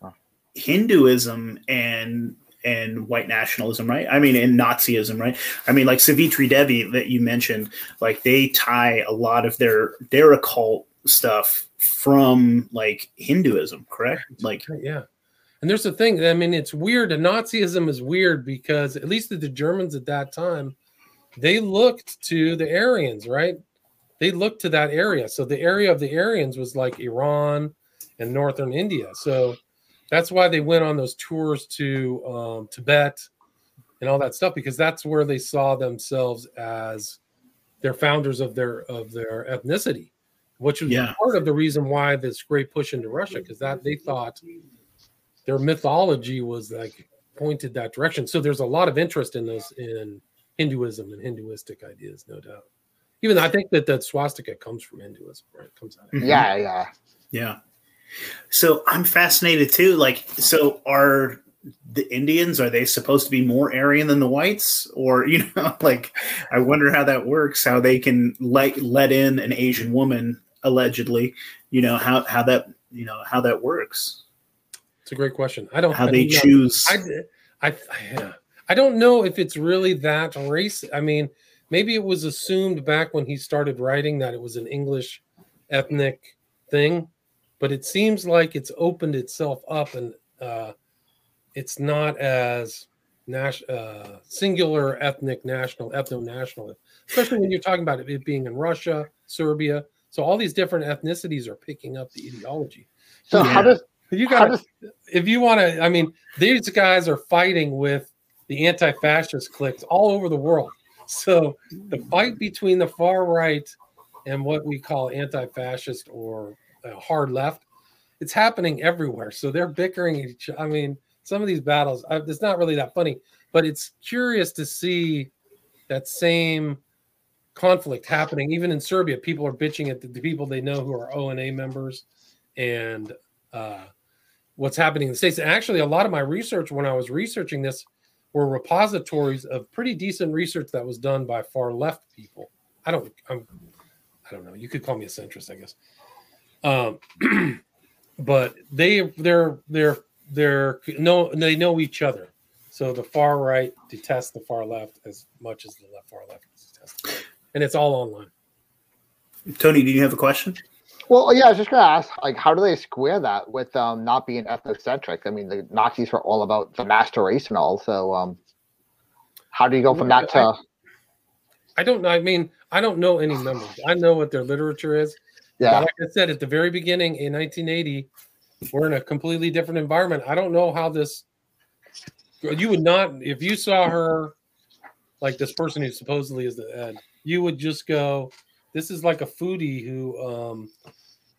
Hinduism and and white nationalism, right? I mean, and Nazism, right? I mean, like Savitri Devi that you mentioned, like they tie a lot of their their occult stuff from like Hinduism, correct? Like, yeah. And there's the thing. I mean, it's weird. And Nazism is weird because at least the Germans at that time, they looked to the Aryans, right? They looked to that area. So the area of the Aryans was like Iran and northern India. So that's why they went on those tours to um, Tibet and all that stuff because that's where they saw themselves as their founders of their of their ethnicity, which was Yeah. part of the reason why this great push into Russia because that they thought their mythology was like pointed that direction. So there's a lot of interest in those in Hinduism and Hinduistic ideas, no doubt. Even though I think that the swastika comes from Hinduism, right? It comes out. Of. Yeah, yeah. Yeah. So I'm fascinated too. Like, so are the Indians are they supposed to be more Aryan than the whites, or you <laughs> know, like I wonder how that works. How they can let let in an Asian woman allegedly, you know how how that you know how that works. It's a great question. I don't How I they don't choose. I, I, I, I don't know if it's really that race. I mean, maybe it was assumed back when he started writing that it was an English ethnic thing, but it seems like it's opened itself up and uh, it's not as nas- uh, singular ethnic national ethno national, especially when you're talking about it, it being in Russia, Serbia. So all these different ethnicities are picking up the ideology. So Yeah. how does You got if you want to, I mean, these guys are fighting with the anti-fascist cliques all over the world. So the fight between the far right and what we call anti-fascist or uh, hard left, it's happening everywhere. So they're bickering each. I mean, some of these battles, I, it's not really that funny, but it's curious to see that same conflict happening even in Serbia. People are bitching at the, the people they know who are ONA members, and uh, what's happening in the states. And actually, a lot of my research when I was researching this were repositories of pretty decent research that was done by far left people. I don't, I'm, I don't know. You could call me a centrist, I guess. Um, <clears throat> but they, they're, they're, they're no, they know each other. So the far right detests the far left as much as the left far left detests, and it's all online. Tony, do you have a question? Well yeah, I was just gonna ask like how do they square that with um not being ethnocentric? I mean the Nazis were all about the master race and all, so um how do you go from that to I don't know. I mean, I don't know any <sighs> numbers. I know what their literature is. Yeah like I said at the very beginning in 1980, we're in a completely different environment. I don't know how this. You would not, if you saw her, like this person who supposedly is the ed, you would just go, "This is like a foodie who, um,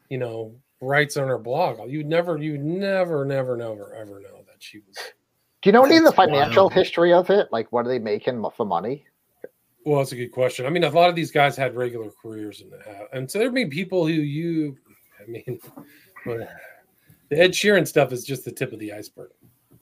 you know, writes on her blog." You would never, you would never, never, never, ever know that she was. do you know any of the financial wild. history of it? Like what are they making mo- for money? Well, that's a good question. I mean, a lot of these guys had regular careers, and and so there'd be people who you, I mean, <laughs> but the Ed Sheeran stuff is just the tip of the iceberg.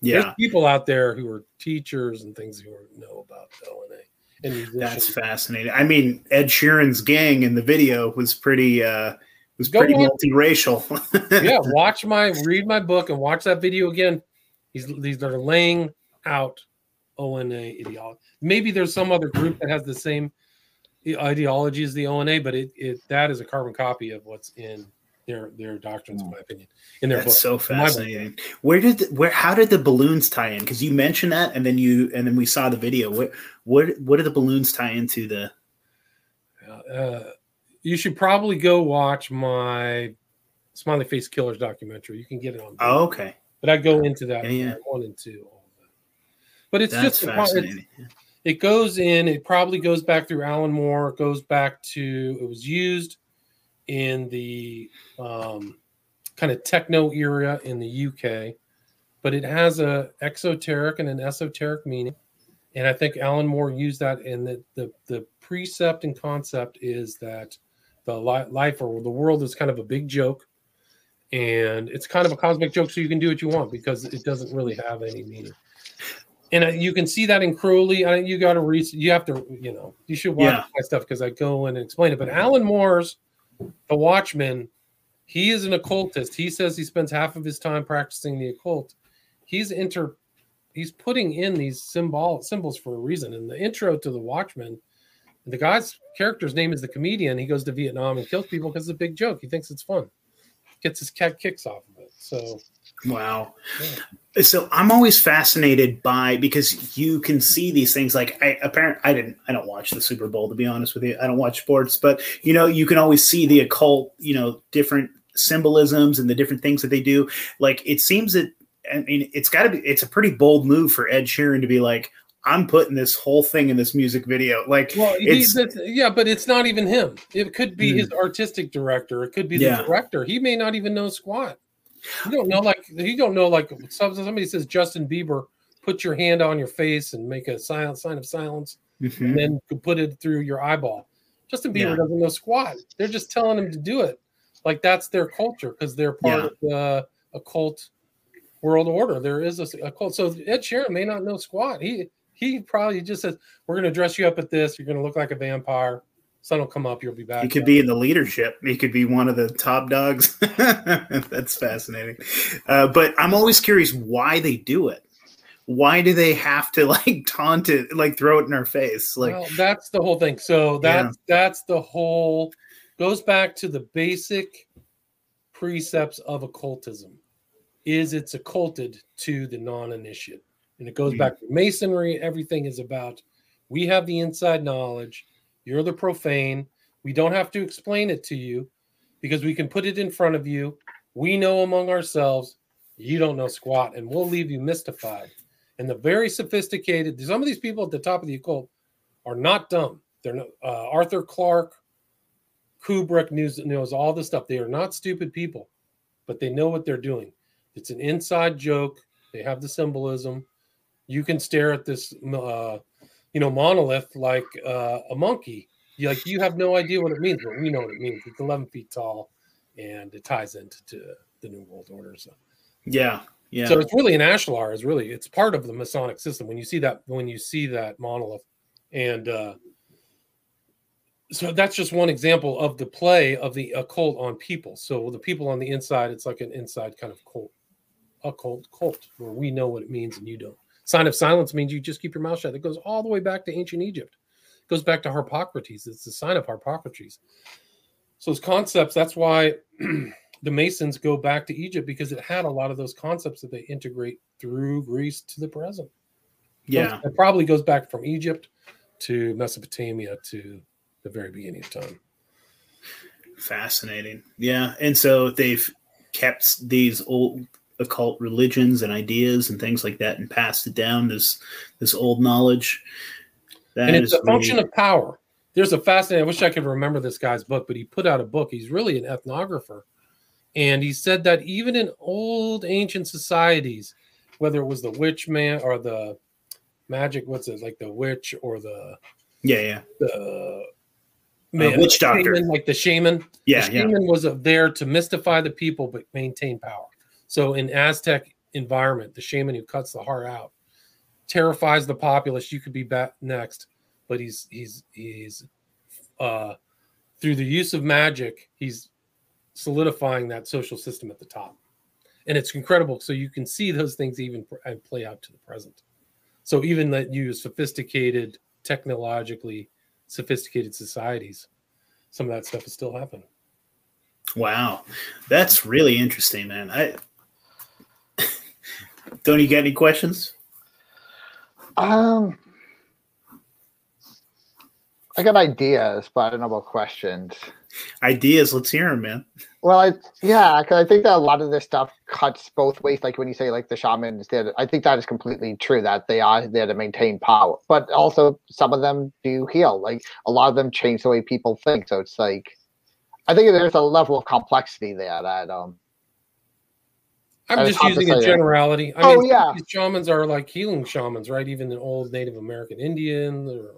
Yeah, There's people out there who are teachers and things who know about ONA and musicians. That's fascinating. I mean, Ed Sheeran's gang in the video was pretty uh was Go pretty on. multiracial. <laughs> yeah, watch my read my book and watch that video again. He's these are laying out ONA ideology. Maybe there's some other group that has the same ideology as the ONA, but it, it that is a carbon copy of what's in their their doctrines, in my opinion, in their book. So In fascinating. Where did the, where how did the balloons tie in? Because you mentioned that, and then you and then we saw the video. What what what did the balloons tie into the? Uh, you should probably go watch my Smiley Face Killers documentary. You can get it on. Oh, okay, but I go into that Yeah, yeah. one and two. All of that. But it's that's just it's, fascinating. it goes in. It probably goes back through Alan Moore. It goes back to it was used in the um, kind of techno era in the UK, but it has a exoteric and an esoteric meaning. And I think Alan Moore used that in the, the, the precept and concept is that the li- life or the world is kind of a big joke and it's kind of a cosmic joke so you can do what you want because it doesn't really have any meaning and uh, you can see that in crowley I, you got to read you have to you know you should watch Yeah. my stuff because i go in and explain it but alan moore's the watchman he is an occultist. He says he spends half of his time practicing the occult. He's inter he's putting in these symbol symbols for a reason. In the intro to the watchman the guy's character's name is the comedian. He goes to vietnam and kills people because it's a big joke. He thinks it's fun. Gets his cat kicks off of it. So Wow. So I'm always fascinated by because you can see these things like I apparently I didn't I don't watch the Super Bowl to be honest with you. I don't watch sports, but you know, you can always see the occult, you know, different symbolisms and the different things that they do. Like it seems that I mean it's gotta be it's a pretty bold move for Ed Sheeran to be like, I'm putting this whole thing in this music video. Like Well, he, it's that's, yeah, but it's not even him. It could be Hmm. his artistic director. It could be Yeah. the director. He may not even know squat. You don't know, like you don't know, like some- somebody says Justin Bieber, put your hand on your face and make a silent sign of silence, Mhm. and then put it through your eyeball. Justin Bieber Yeah. doesn't know squat. They're just telling him to do it. Like that's their culture because they're part Yeah. of the occult world order. There is a, a cult. So Ed Sheeran may not know squat. He he probably just says, "We're going to dress you up at this. You're going to look like a vampire. Sun will come up. You'll be back." He could be in the leadership. He could be one of the top dogs. <laughs> That's fascinating. Uh, but I'm always curious why they do it. Why do they have to <laughs> like taunt it, like throw it in our face? Like, well, that's the whole thing. So that's that's the whole goes back to the basic precepts of occultism. Is it's occulted to the non-initiate, and it goes Mhm. back to masonry. Everything is about we have the inside knowledge. You're the profane. We don't have to explain it to you because we can put it in front of you. We know among ourselves. You don't know squat, and we'll leave you mystified. And the very sophisticated, some of these people at the top of the occult are not dumb. They're not, uh, Arthur Clarke, Kubrick knows, knows all this stuff. They are not stupid people, but they know what they're doing. It's an inside joke. They have the symbolism. You can stare at this, uh, you know, monolith like uh, a monkey. You, like you have no idea what it means, but we know what it means. It's 11 feet tall, and it ties into to the New World Order. So. yeah, yeah, So it's really an ashlar is really it's part of the Masonic system when you see that when you see that monolith, and uh, so that's just one example of the play of the occult on people. So the people on the inside, it's like an inside kind of cult, occult cult where we know what it means and you don't. Sign of silence means you just keep your mouth shut. It goes all the way back to ancient Egypt. It goes back to Harpocrates. It's the sign of Harpocrates. So those concepts. That's why <clears throat> the Masons go back to Egypt because it had a lot of those concepts that they integrate through Greece to the present. yeah. It probably goes back from Egypt to Mesopotamia to the very beginning of time. Fascinating. Yeah, and so they've kept these old occult religions and ideas and things like that, and passed it down this this old knowledge. That and it's is a function really- of power. There's a fascinating. I wish I could remember this guy's book, but he put out a book. He's really an ethnographer, and he said that even in old ancient societies, whether it was the witch man or the magic, what's it like the witch or the yeah, yeah, the witch doctor. shaman, like the shaman. yeah, the yeah. was uh, there to mystify the people but maintain power. So in Aztec environment, the shaman who cuts the heart out terrifies the populace. You could be back next, but he's he's he's uh, through the use of magic, he's solidifying that social system at the top, and it's incredible. So you can see those things even play out to the present. So even that you sophisticated, technologically sophisticated societies, some of that stuff is still happening. Wow, that's really interesting, man. I don't you get any questions? Um, I got ideas, but I don't know about questions. Ideas? Let's hear them, man. Well, I yeah, because I think that a lot of this stuff cuts both ways. Like when you say like the shamans did, I think that is completely true that they are there to maintain power, but also some of them do heal. Like a lot of them change the way people think. So it's like I think there's a level of complexity there that um I'm just using a say that. generality. I Oh, mean, yeah. these shamans are like healing shamans, right? Even the old Native American Indian or.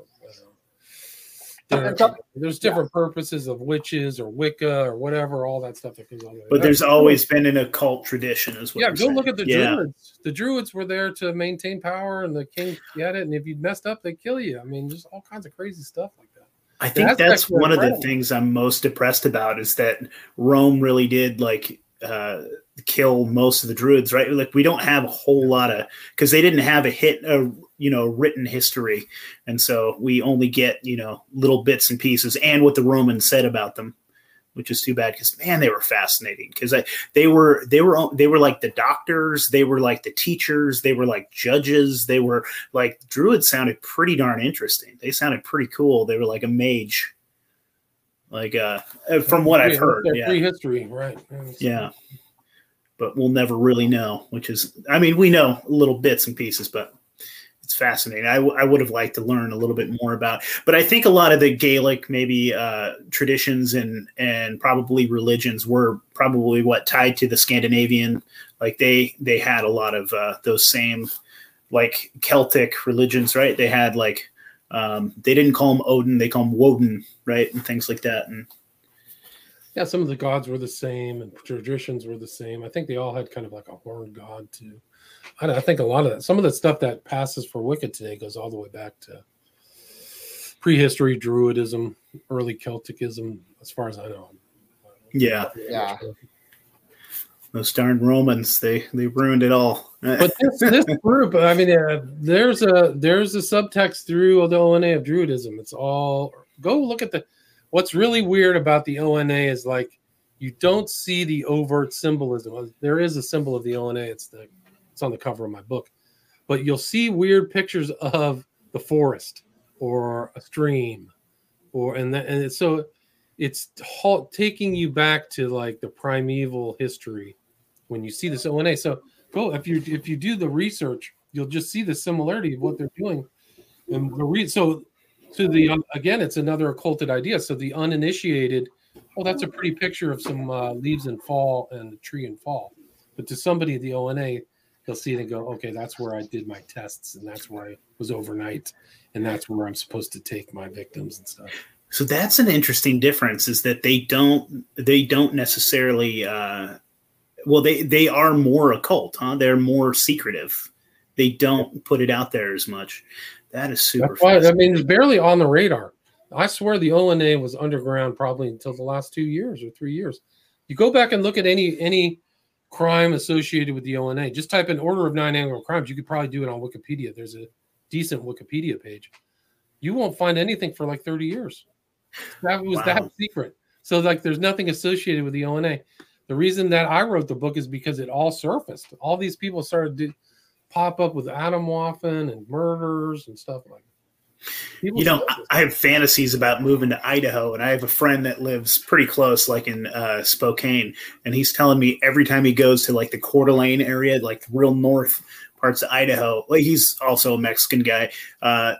uh, there- there's different purposes of witches or Wicca or whatever, all that stuff that goes on. there. But there's That's- always been an occult tradition, as well. yeah, go look at the yeah. druids. The druids were there to maintain power, and the king get it. And if you messed up, they kill you. I mean, there's all kinds of crazy stuff like that. I think That's that's actually one of the things I'm most depressed about is that Rome really did like uh, kill most of the druids, right? Like we don't have a whole lot of because they didn't have a hit, a you know, written history, and so we only get you know little bits and pieces and what the Romans said about them, which is too bad because man, they were fascinating because they were they were they were like the doctors, they were like the teachers, they were like judges, they were like druids sounded pretty darn interesting. They sounded pretty cool. They were like a mage, like uh, from what I've heard. Yeah, prehistory, right? yeah. But we'll never really know, which is, I mean, we know little bits and pieces, but it's fascinating. I, w- I would have liked to learn a little bit more about, but I think a lot of the Gaelic maybe uh, traditions and and probably religions were probably what tied to the Scandinavian. Like they they had a lot of uh, those same like Celtic religions, right? They had like um, they didn't call him Odin, they call him Woden, right, and things like that. And Yeah, some of the gods were the same and traditions were the same. I think they all had kind of like a horned god too. I, I think a lot of that, some of the stuff that passes for Wicca today goes all the way back to prehistory, Druidism, early Celticism, as far as I know. yeah, Yeah. those darn Romans, they they ruined it all. <laughs> But this, this group, I mean, uh, there's a there's a subtext through the ONA of Druidism. It's all go look at the. What's really weird about the ONA is like you don't see the overt symbolism. Uh, there is a symbol of the ONA. It's the it's on the cover of my book, but you'll see weird pictures of the forest or a stream, or and that, and so it's taking you back to like the primeval history when you see this ONA. So go if you if you do the research, you'll just see the similarity of what they're doing. And the re- so to the again, it's another occulted idea. So the uninitiated, oh, that's a pretty picture of some uh, leaves in fall and a tree in fall. But to somebody the ONA, they'll see it and go, okay, that's where I did my tests, and that's where I was overnight, and that's where I'm supposed to take my victims and stuff. So that's an interesting difference is that they don't they don't necessarily uh well they they are more occult, huh? They're more secretive. They don't put it out there as much. That is super That's why I mean it's barely on the radar. I swear the ONA was underground probably until the last two years or three years. You go back and look at any any crime associated with the ONA. Just type in order of nine angles crimes. You could probably do it on Wikipedia. There's a decent Wikipedia page. You won't find anything for like 30 years. That was that secret. So like there's nothing associated with the ONA. The reason that I wrote the book is because it all surfaced. All these people started to pop up with Atomwaffen and murders and stuff like People You know, I- have fantasies about moving to Idaho, and I have a friend that lives pretty close, like in uh, Spokane, and he's telling me every time he goes to like the Coeur d'Alene area, like the real north parts of Idaho, like he's also a Mexican guy. Uh,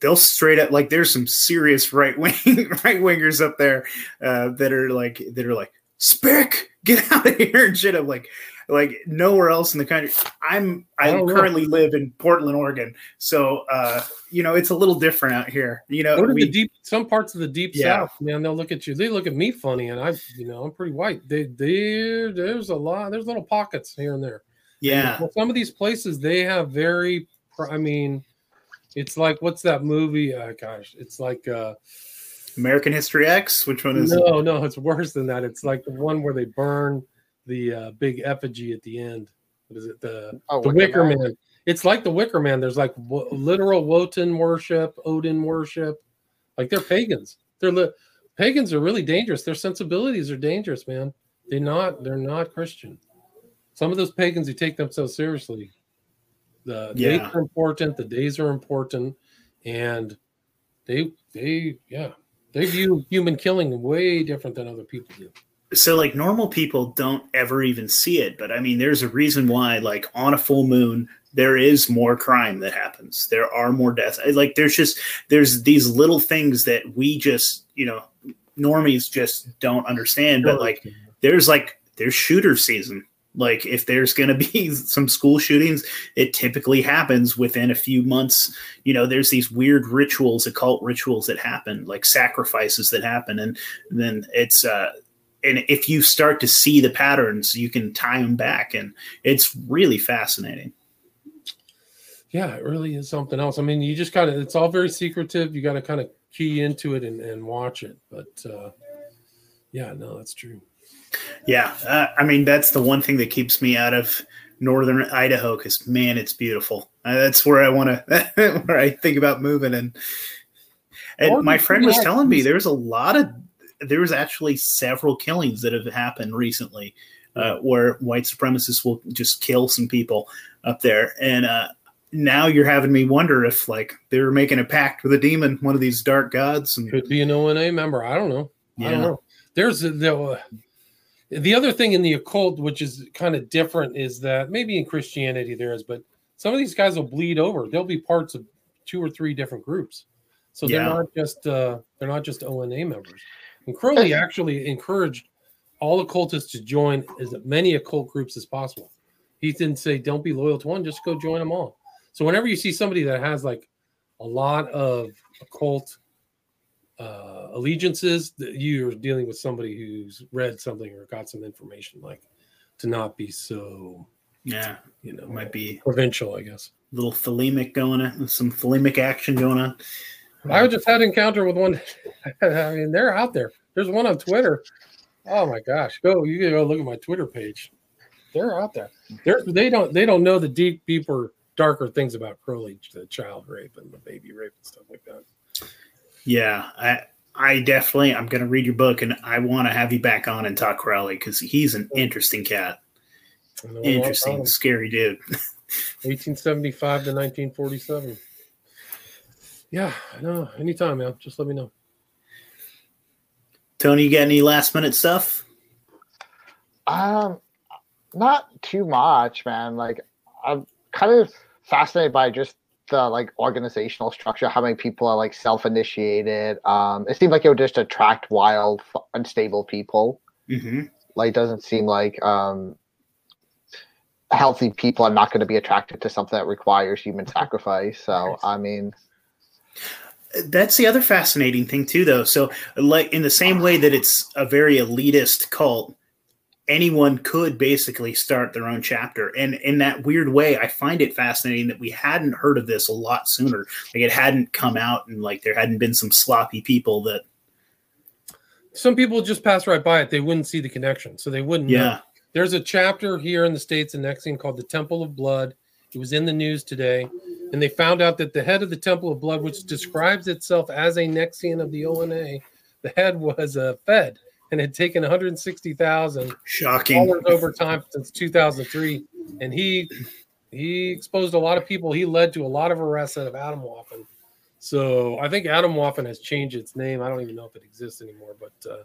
they'll straight up like there's some serious right wing <laughs> right wingers up there uh, that are like that are like spick get out of here and shit. I'm like like nowhere else in the country. I'm I know. currently live in Portland, Oregon, so uh, you know it's a little different out here. You know, we- the deep, some parts of the deep Yeah. south, man. They'll look at you. They look at me funny, and I, you know, I'm pretty white. They, they, there's a lot. There's little pockets here and there. yeah, Well, some of these places they have very. I mean, it's like what's that movie? Uh, gosh, it's like uh, American History X. Which one is? it? no, no, it's worse than that. It's like the one where they burn the uh, big effigy at the end. What is it? The Oh, the Wicker Man. Man. It's like the Wicker Man. There's like wo- literal Wotan worship, Odin worship. Like they're pagans. They're li- pagans are really dangerous. Their sensibilities are dangerous, man. They're not. They're not Christian. Some of those pagans who take themselves seriously. The Yeah. dates are important. The days are important, and they they yeah they view human killing way different than other people do. So like normal people don't ever even see it but i mean there's a reason why like on a full moon there is more crime that happens there are more deaths like there's just there's these little things that we just you know normies just don't understand. But like, there's like there's shooter season. Like if there's going to be <laughs> some school shootings, it typically happens within a few months. You know, there's these weird rituals, occult rituals that happen, like sacrifices that happen, and then it's uh, and if you start to see the patterns, you can tie them back, and it's really fascinating. Yeah, it really is something else. I mean, you just got to, it's all very secretive. You got to kind of key into it and, and watch it. But uh, yeah, no, that's true. Yeah. Uh, I mean, that's the one thing that keeps me out of northern Idaho because, man, it's beautiful. Uh, that's where I want to, <laughs> where I think about moving. And, and my friend was telling me there's a lot of, there was actually several killings that have happened recently uh, where white supremacists will just kill some people up there. And, uh, now you're having me wonder if like they're making a pact with a demon, one of these dark gods, and could be an ONA member. I don't know. Yeah. I don't know. There's a, the the other thing in the occult, which is kind of different, is that maybe in Christianity there is, but some of these guys will bleed over. They'll be parts of two or three different groups, so they're Yeah. not just uh, they're not just ONA members. And Crowley actually encouraged all occultists to join as many occult groups as possible. He didn't say don't be loyal to one, just go join them all. So whenever you see somebody that has like a lot of occult uh, allegiances, that you're dealing with somebody who's read something or got some information, like to not be so, yeah, you know, might be provincial, I guess. little thelemic going on, some thelemic action going on. I just had an encounter with one. <laughs> I mean, they're out there. There's one on Twitter. Oh my gosh, go you can go look at my Twitter page. They're out there. They're they don't they don't know the deep, deeper, darker things about Crowley, the child rape and the baby rape and stuff like that. Yeah, I I definitely I'm going to read your book and I want to have you back on and talk Crowley because he's an interesting cat, I know a lot about interesting, scary dude. <laughs> 1875 to 1947. Yeah, I know. Anytime, man. Just let me know. Tony, you got any last minute stuff? Um, not too much, man. Like, I'm kind of fascinated by just the like organizational structure. How many people are like self-initiated? Um, it seems like it would just attract wild, f- unstable people. hmm Like, doesn't seem like um, healthy people are not going to be attracted to something that requires human sacrifice. So, I mean, That's the other fascinating thing too, though. So, like in the same way that it's a very elitist cult, anyone could basically start their own chapter. And in that weird way, I find it fascinating that we hadn't heard of this a lot sooner. Like it hadn't come out, and like there hadn't been some sloppy people that, Some people just pass right by it. They wouldn't see the connection. So they wouldn't know. yeah, There's a chapter here in the States in Nexion called the Temple of Blood. It was in the news today. And they found out that the head of the Temple of Blood, which describes itself as a Nexion of the ONA, the head was a Fed and had taken 160,000 shocking. over time since 2003. And he he exposed a lot of people. He led to a lot of arrests out of Atomwaffen. So I think Atomwaffen has changed its name. I don't even know if it exists anymore, but uh,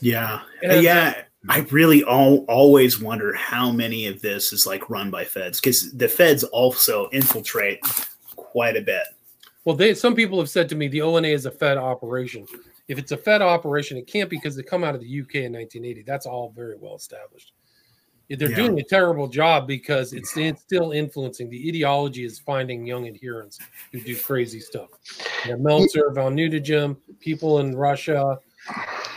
Yeah, yeah. I really all, always wonder how many of this is like run by feds because the feds also infiltrate quite a bit. Well, they some people have said to me the ONA is a Fed operation. If it's a Fed operation, it can't because they come out of the UK in 1980. That's all very well established. They're Yeah. doing a terrible job because it's, it's still influencing. The ideology is finding young adherents who do crazy stuff. You know, Melzer, Von Neutegem, people in Russia.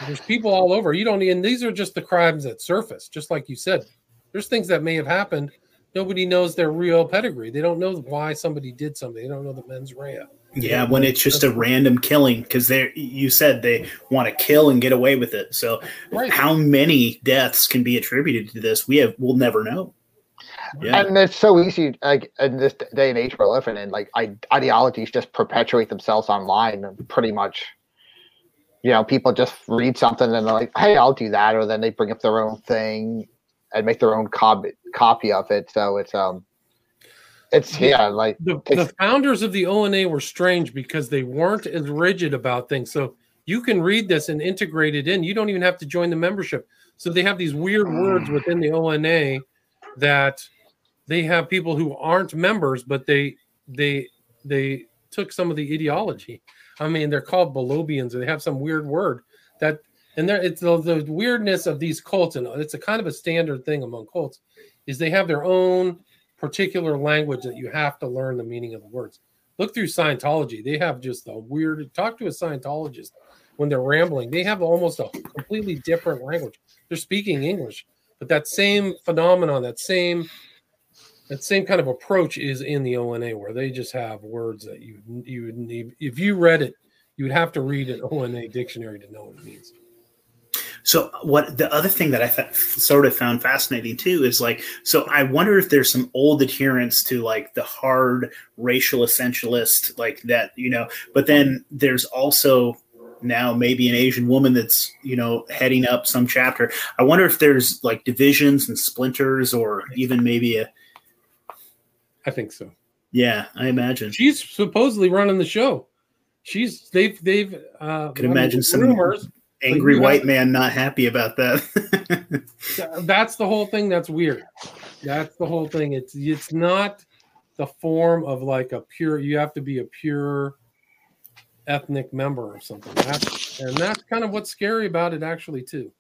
There's people all over. You don't, and these are just the crimes that surface. Just like you said, there's things that may have happened. Nobody knows their real pedigree. They don't know why somebody did something. They don't know the mens rea. Yeah, when it's just a random killing because they you said they want to kill and get away with it. So Right. how many deaths can be attributed to this? We have we'll never know. Yeah. and it's so easy like in this day and age we're living in like I, ideologies just perpetuate themselves online and pretty much you know people just read something and they're like hey i'll do that or then they bring up their own thing and make their own copy copy of it so it's um it's yeah like the, the founders of the ONA were strange because they weren't as rigid about things. So you can read this and integrate it in. You don't even have to join the membership. So they have these weird words within the ONA that they have people who aren't members, but they they they took some of the ideology. I mean, they're called Bolobians, or they have some weird word. that and there it's the, the weirdness of these cults and it's a kind of a standard thing among cults is they have their own particular language that you have to learn the meaning of the words. Look through scientology. They have just a weird talk to a scientologist when they're rambling. They have almost a completely different language. They're speaking english but that same phenomenon that same that same kind of approach is in the ona where they just have words that you you would need if you read it you would have to read an ona dictionary to know what it means So what the other thing that I sort of found fascinating too is like so I wonder if there's some old adherence to like the hard racial essentialist like that you know but then there's also now maybe an Asian woman that's you know heading up some chapter. I wonder if there's like divisions and splinters or even maybe a i think so. Yeah I imagine. She's supposedly running the show. She's they've they've uh Could imagine some- rumors angry white have- man not happy about that. that's the whole thing that's weird. That's the whole thing. It's it's not the form of like a pure you have to be a pure ethnic member or something. That's and that's kind of what's scary about it actually too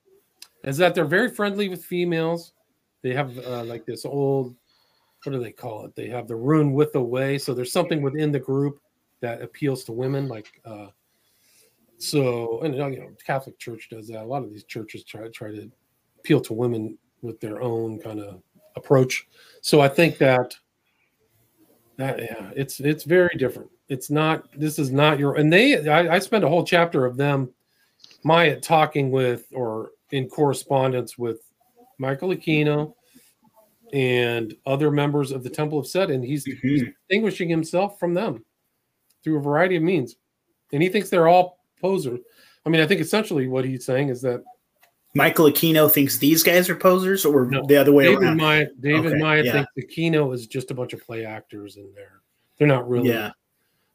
is that they're very friendly with females. They have uh, like this old what do they call it they have the rune with the way so there's something within the group that appeals to women like uh so and you know catholic church does that a lot of these churches try try to appeal to women with their own kind of approach. So I think that that yeah, it's it's very different. It's not this is not your and they I, I spent a whole chapter of them Myatt talking with or in correspondence with Michael Aquino and other members of the Temple of Set, and he's Mhm. distinguishing himself from them through a variety of means. And he thinks they're all posers. I mean, I think essentially what he's saying is that Michael Aquino thinks these guys are posers, or No. the other way David around. Myatt, David Okay, Myatt yeah. thinks Aquino is just a bunch of play actors in there. They're not really Yeah,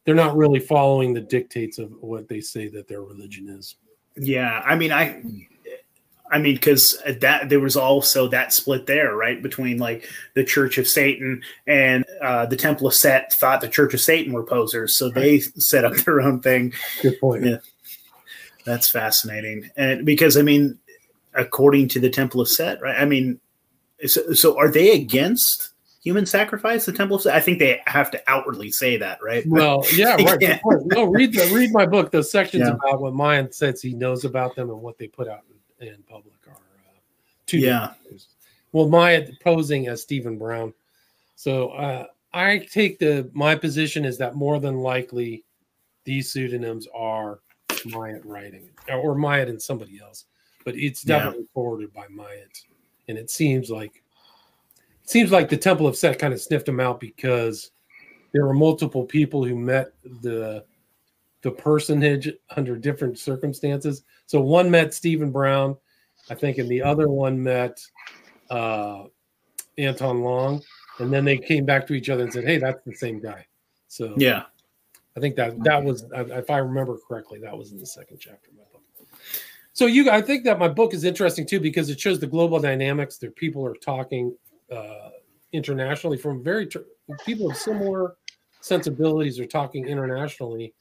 they're not really following the dictates of what they say that their religion is. yeah. I mean, I, I mean, because that there was also that split there, right, between like the Church of Satan and uh, the Temple of Set thought the Church of Satan were posers, so they <laughs> set up their own thing. Good point. Yeah. That's fascinating, and because I mean, according to the Temple of Set, right? I mean, so, so are they against human sacrifice? The Temple of Set? I think they have to outwardly say that, right? Well, <laughs> yeah, right. Yeah. No, read the, read my book. Those sections Yeah. about what Myatt says he knows about them and what they put out in, public are uh, two. Yeah. Well, Myatt posing as Stephen Brown. So uh, I take the my position is that more than likely these pseudonyms are Myatt writing or Myatt and somebody else, but it's Yeah. definitely forwarded by Myatt, and it seems like it seems like the Temple of Set kind of sniffed him out because there were multiple people who met the the personage under different circumstances. So one met Stephen Brown, I think, and the other one met uh, Anton Long, and then they came back to each other and said, "Hey, that's the same guy." So Yeah. I think that that was, if I remember correctly, that was in the second chapter of my book. So you, I think that my book is interesting too because it shows the global dynamics. That people are talking uh, internationally from very people of similar sensibilities are talking internationally,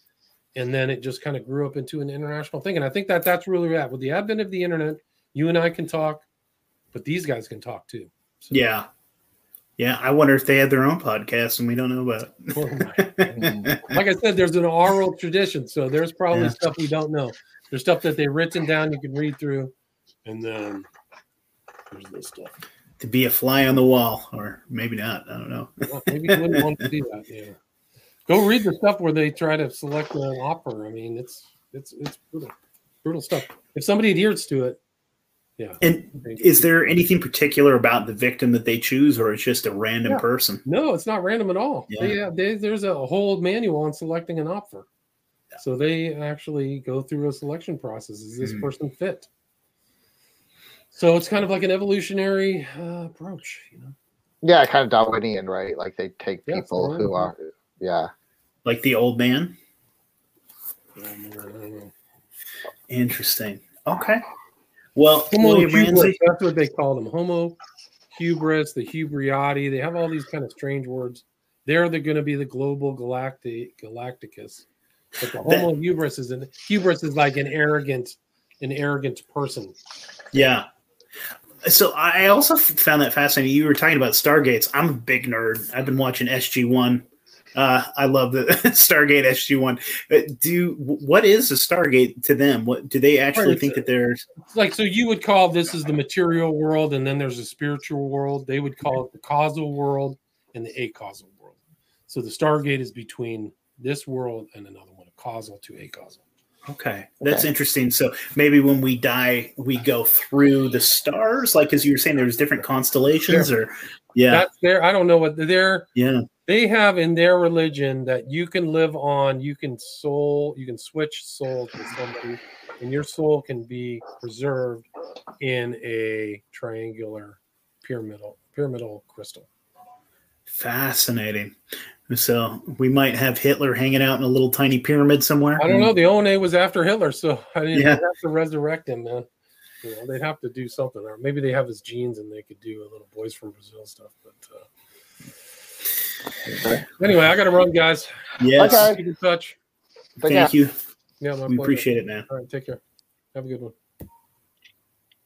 and then it just kind of grew up into an international thing. And I think that that's really that with the advent of the internet, you and I can talk, but these guys can talk too. So, Yeah. Yeah. I wonder if they had their own podcast and we don't know about oh it. <laughs> like I said, there's an oral tradition, so there's probably Yeah. stuff we don't know. There's stuff that they've written down you can read through, and then there's this stuff. to be a fly on the wall, or maybe not. I don't know. Well, maybe you wouldn't want to do that. Yeah, go read the stuff where they try to select an opfer. I mean, it's it's it's brutal, brutal stuff. If somebody adheres to it, yeah. And is there anything particular about the victim that they choose, or it's just a random Yeah. person? No, it's not random at all. Yeah. They, uh, they, there's a whole manual on selecting an opfer. So they actually go through a selection process. Is this Mhm. person fit? So it's kind of like an evolutionary uh, approach, you know. Yeah, kind of Darwinian, right? Like they take people so- who are, yeah. Like the old man? I don't know. Interesting. Okay. Well, Homo hubris, that's what they call them. Homo hubris, the hubriati. They have all these kind of strange words. They're the going to be the global galactic galacticus. But the That- Homo hubris is an hubris is like an arrogant an arrogant person. Yeah. So I also found that fascinating. You were talking about Stargates. I'm a big nerd. I've been watching SG One. Uh, I love the <laughs> Stargate SG One. Do what is a Stargate to them? What do they actually Right, think that there's? like so you would call this is the material world and then there's a spiritual world they would call it the causal world and the acausal world so the stargate is between this world and another one a causal to acausal Okay, that's Okay. interesting. So maybe when we die, we go through the stars, like as you were saying, there's different constellations, or yeah, that's their i don't know what they're yeah, they have in their religion that you can live on you can soul you can switch souls with somebody and your soul can be preserved in a triangular pyramidal pyramidal crystal fascinating. So we might have Hitler hanging out in a little tiny pyramid somewhere. I don't know. The ONA was after Hitler, so I didn't Yeah. <laughs> have to resurrect him, man. You know, they'd have to do something, or maybe they have his genes and they could do a little boys from Brazil stuff. But uh, anyway, I got to run, guys. Yes, Okay. Keep in touch. Thank yeah. you. Yeah, my We pleasure. appreciate it, man. All right, take care. Have a good one.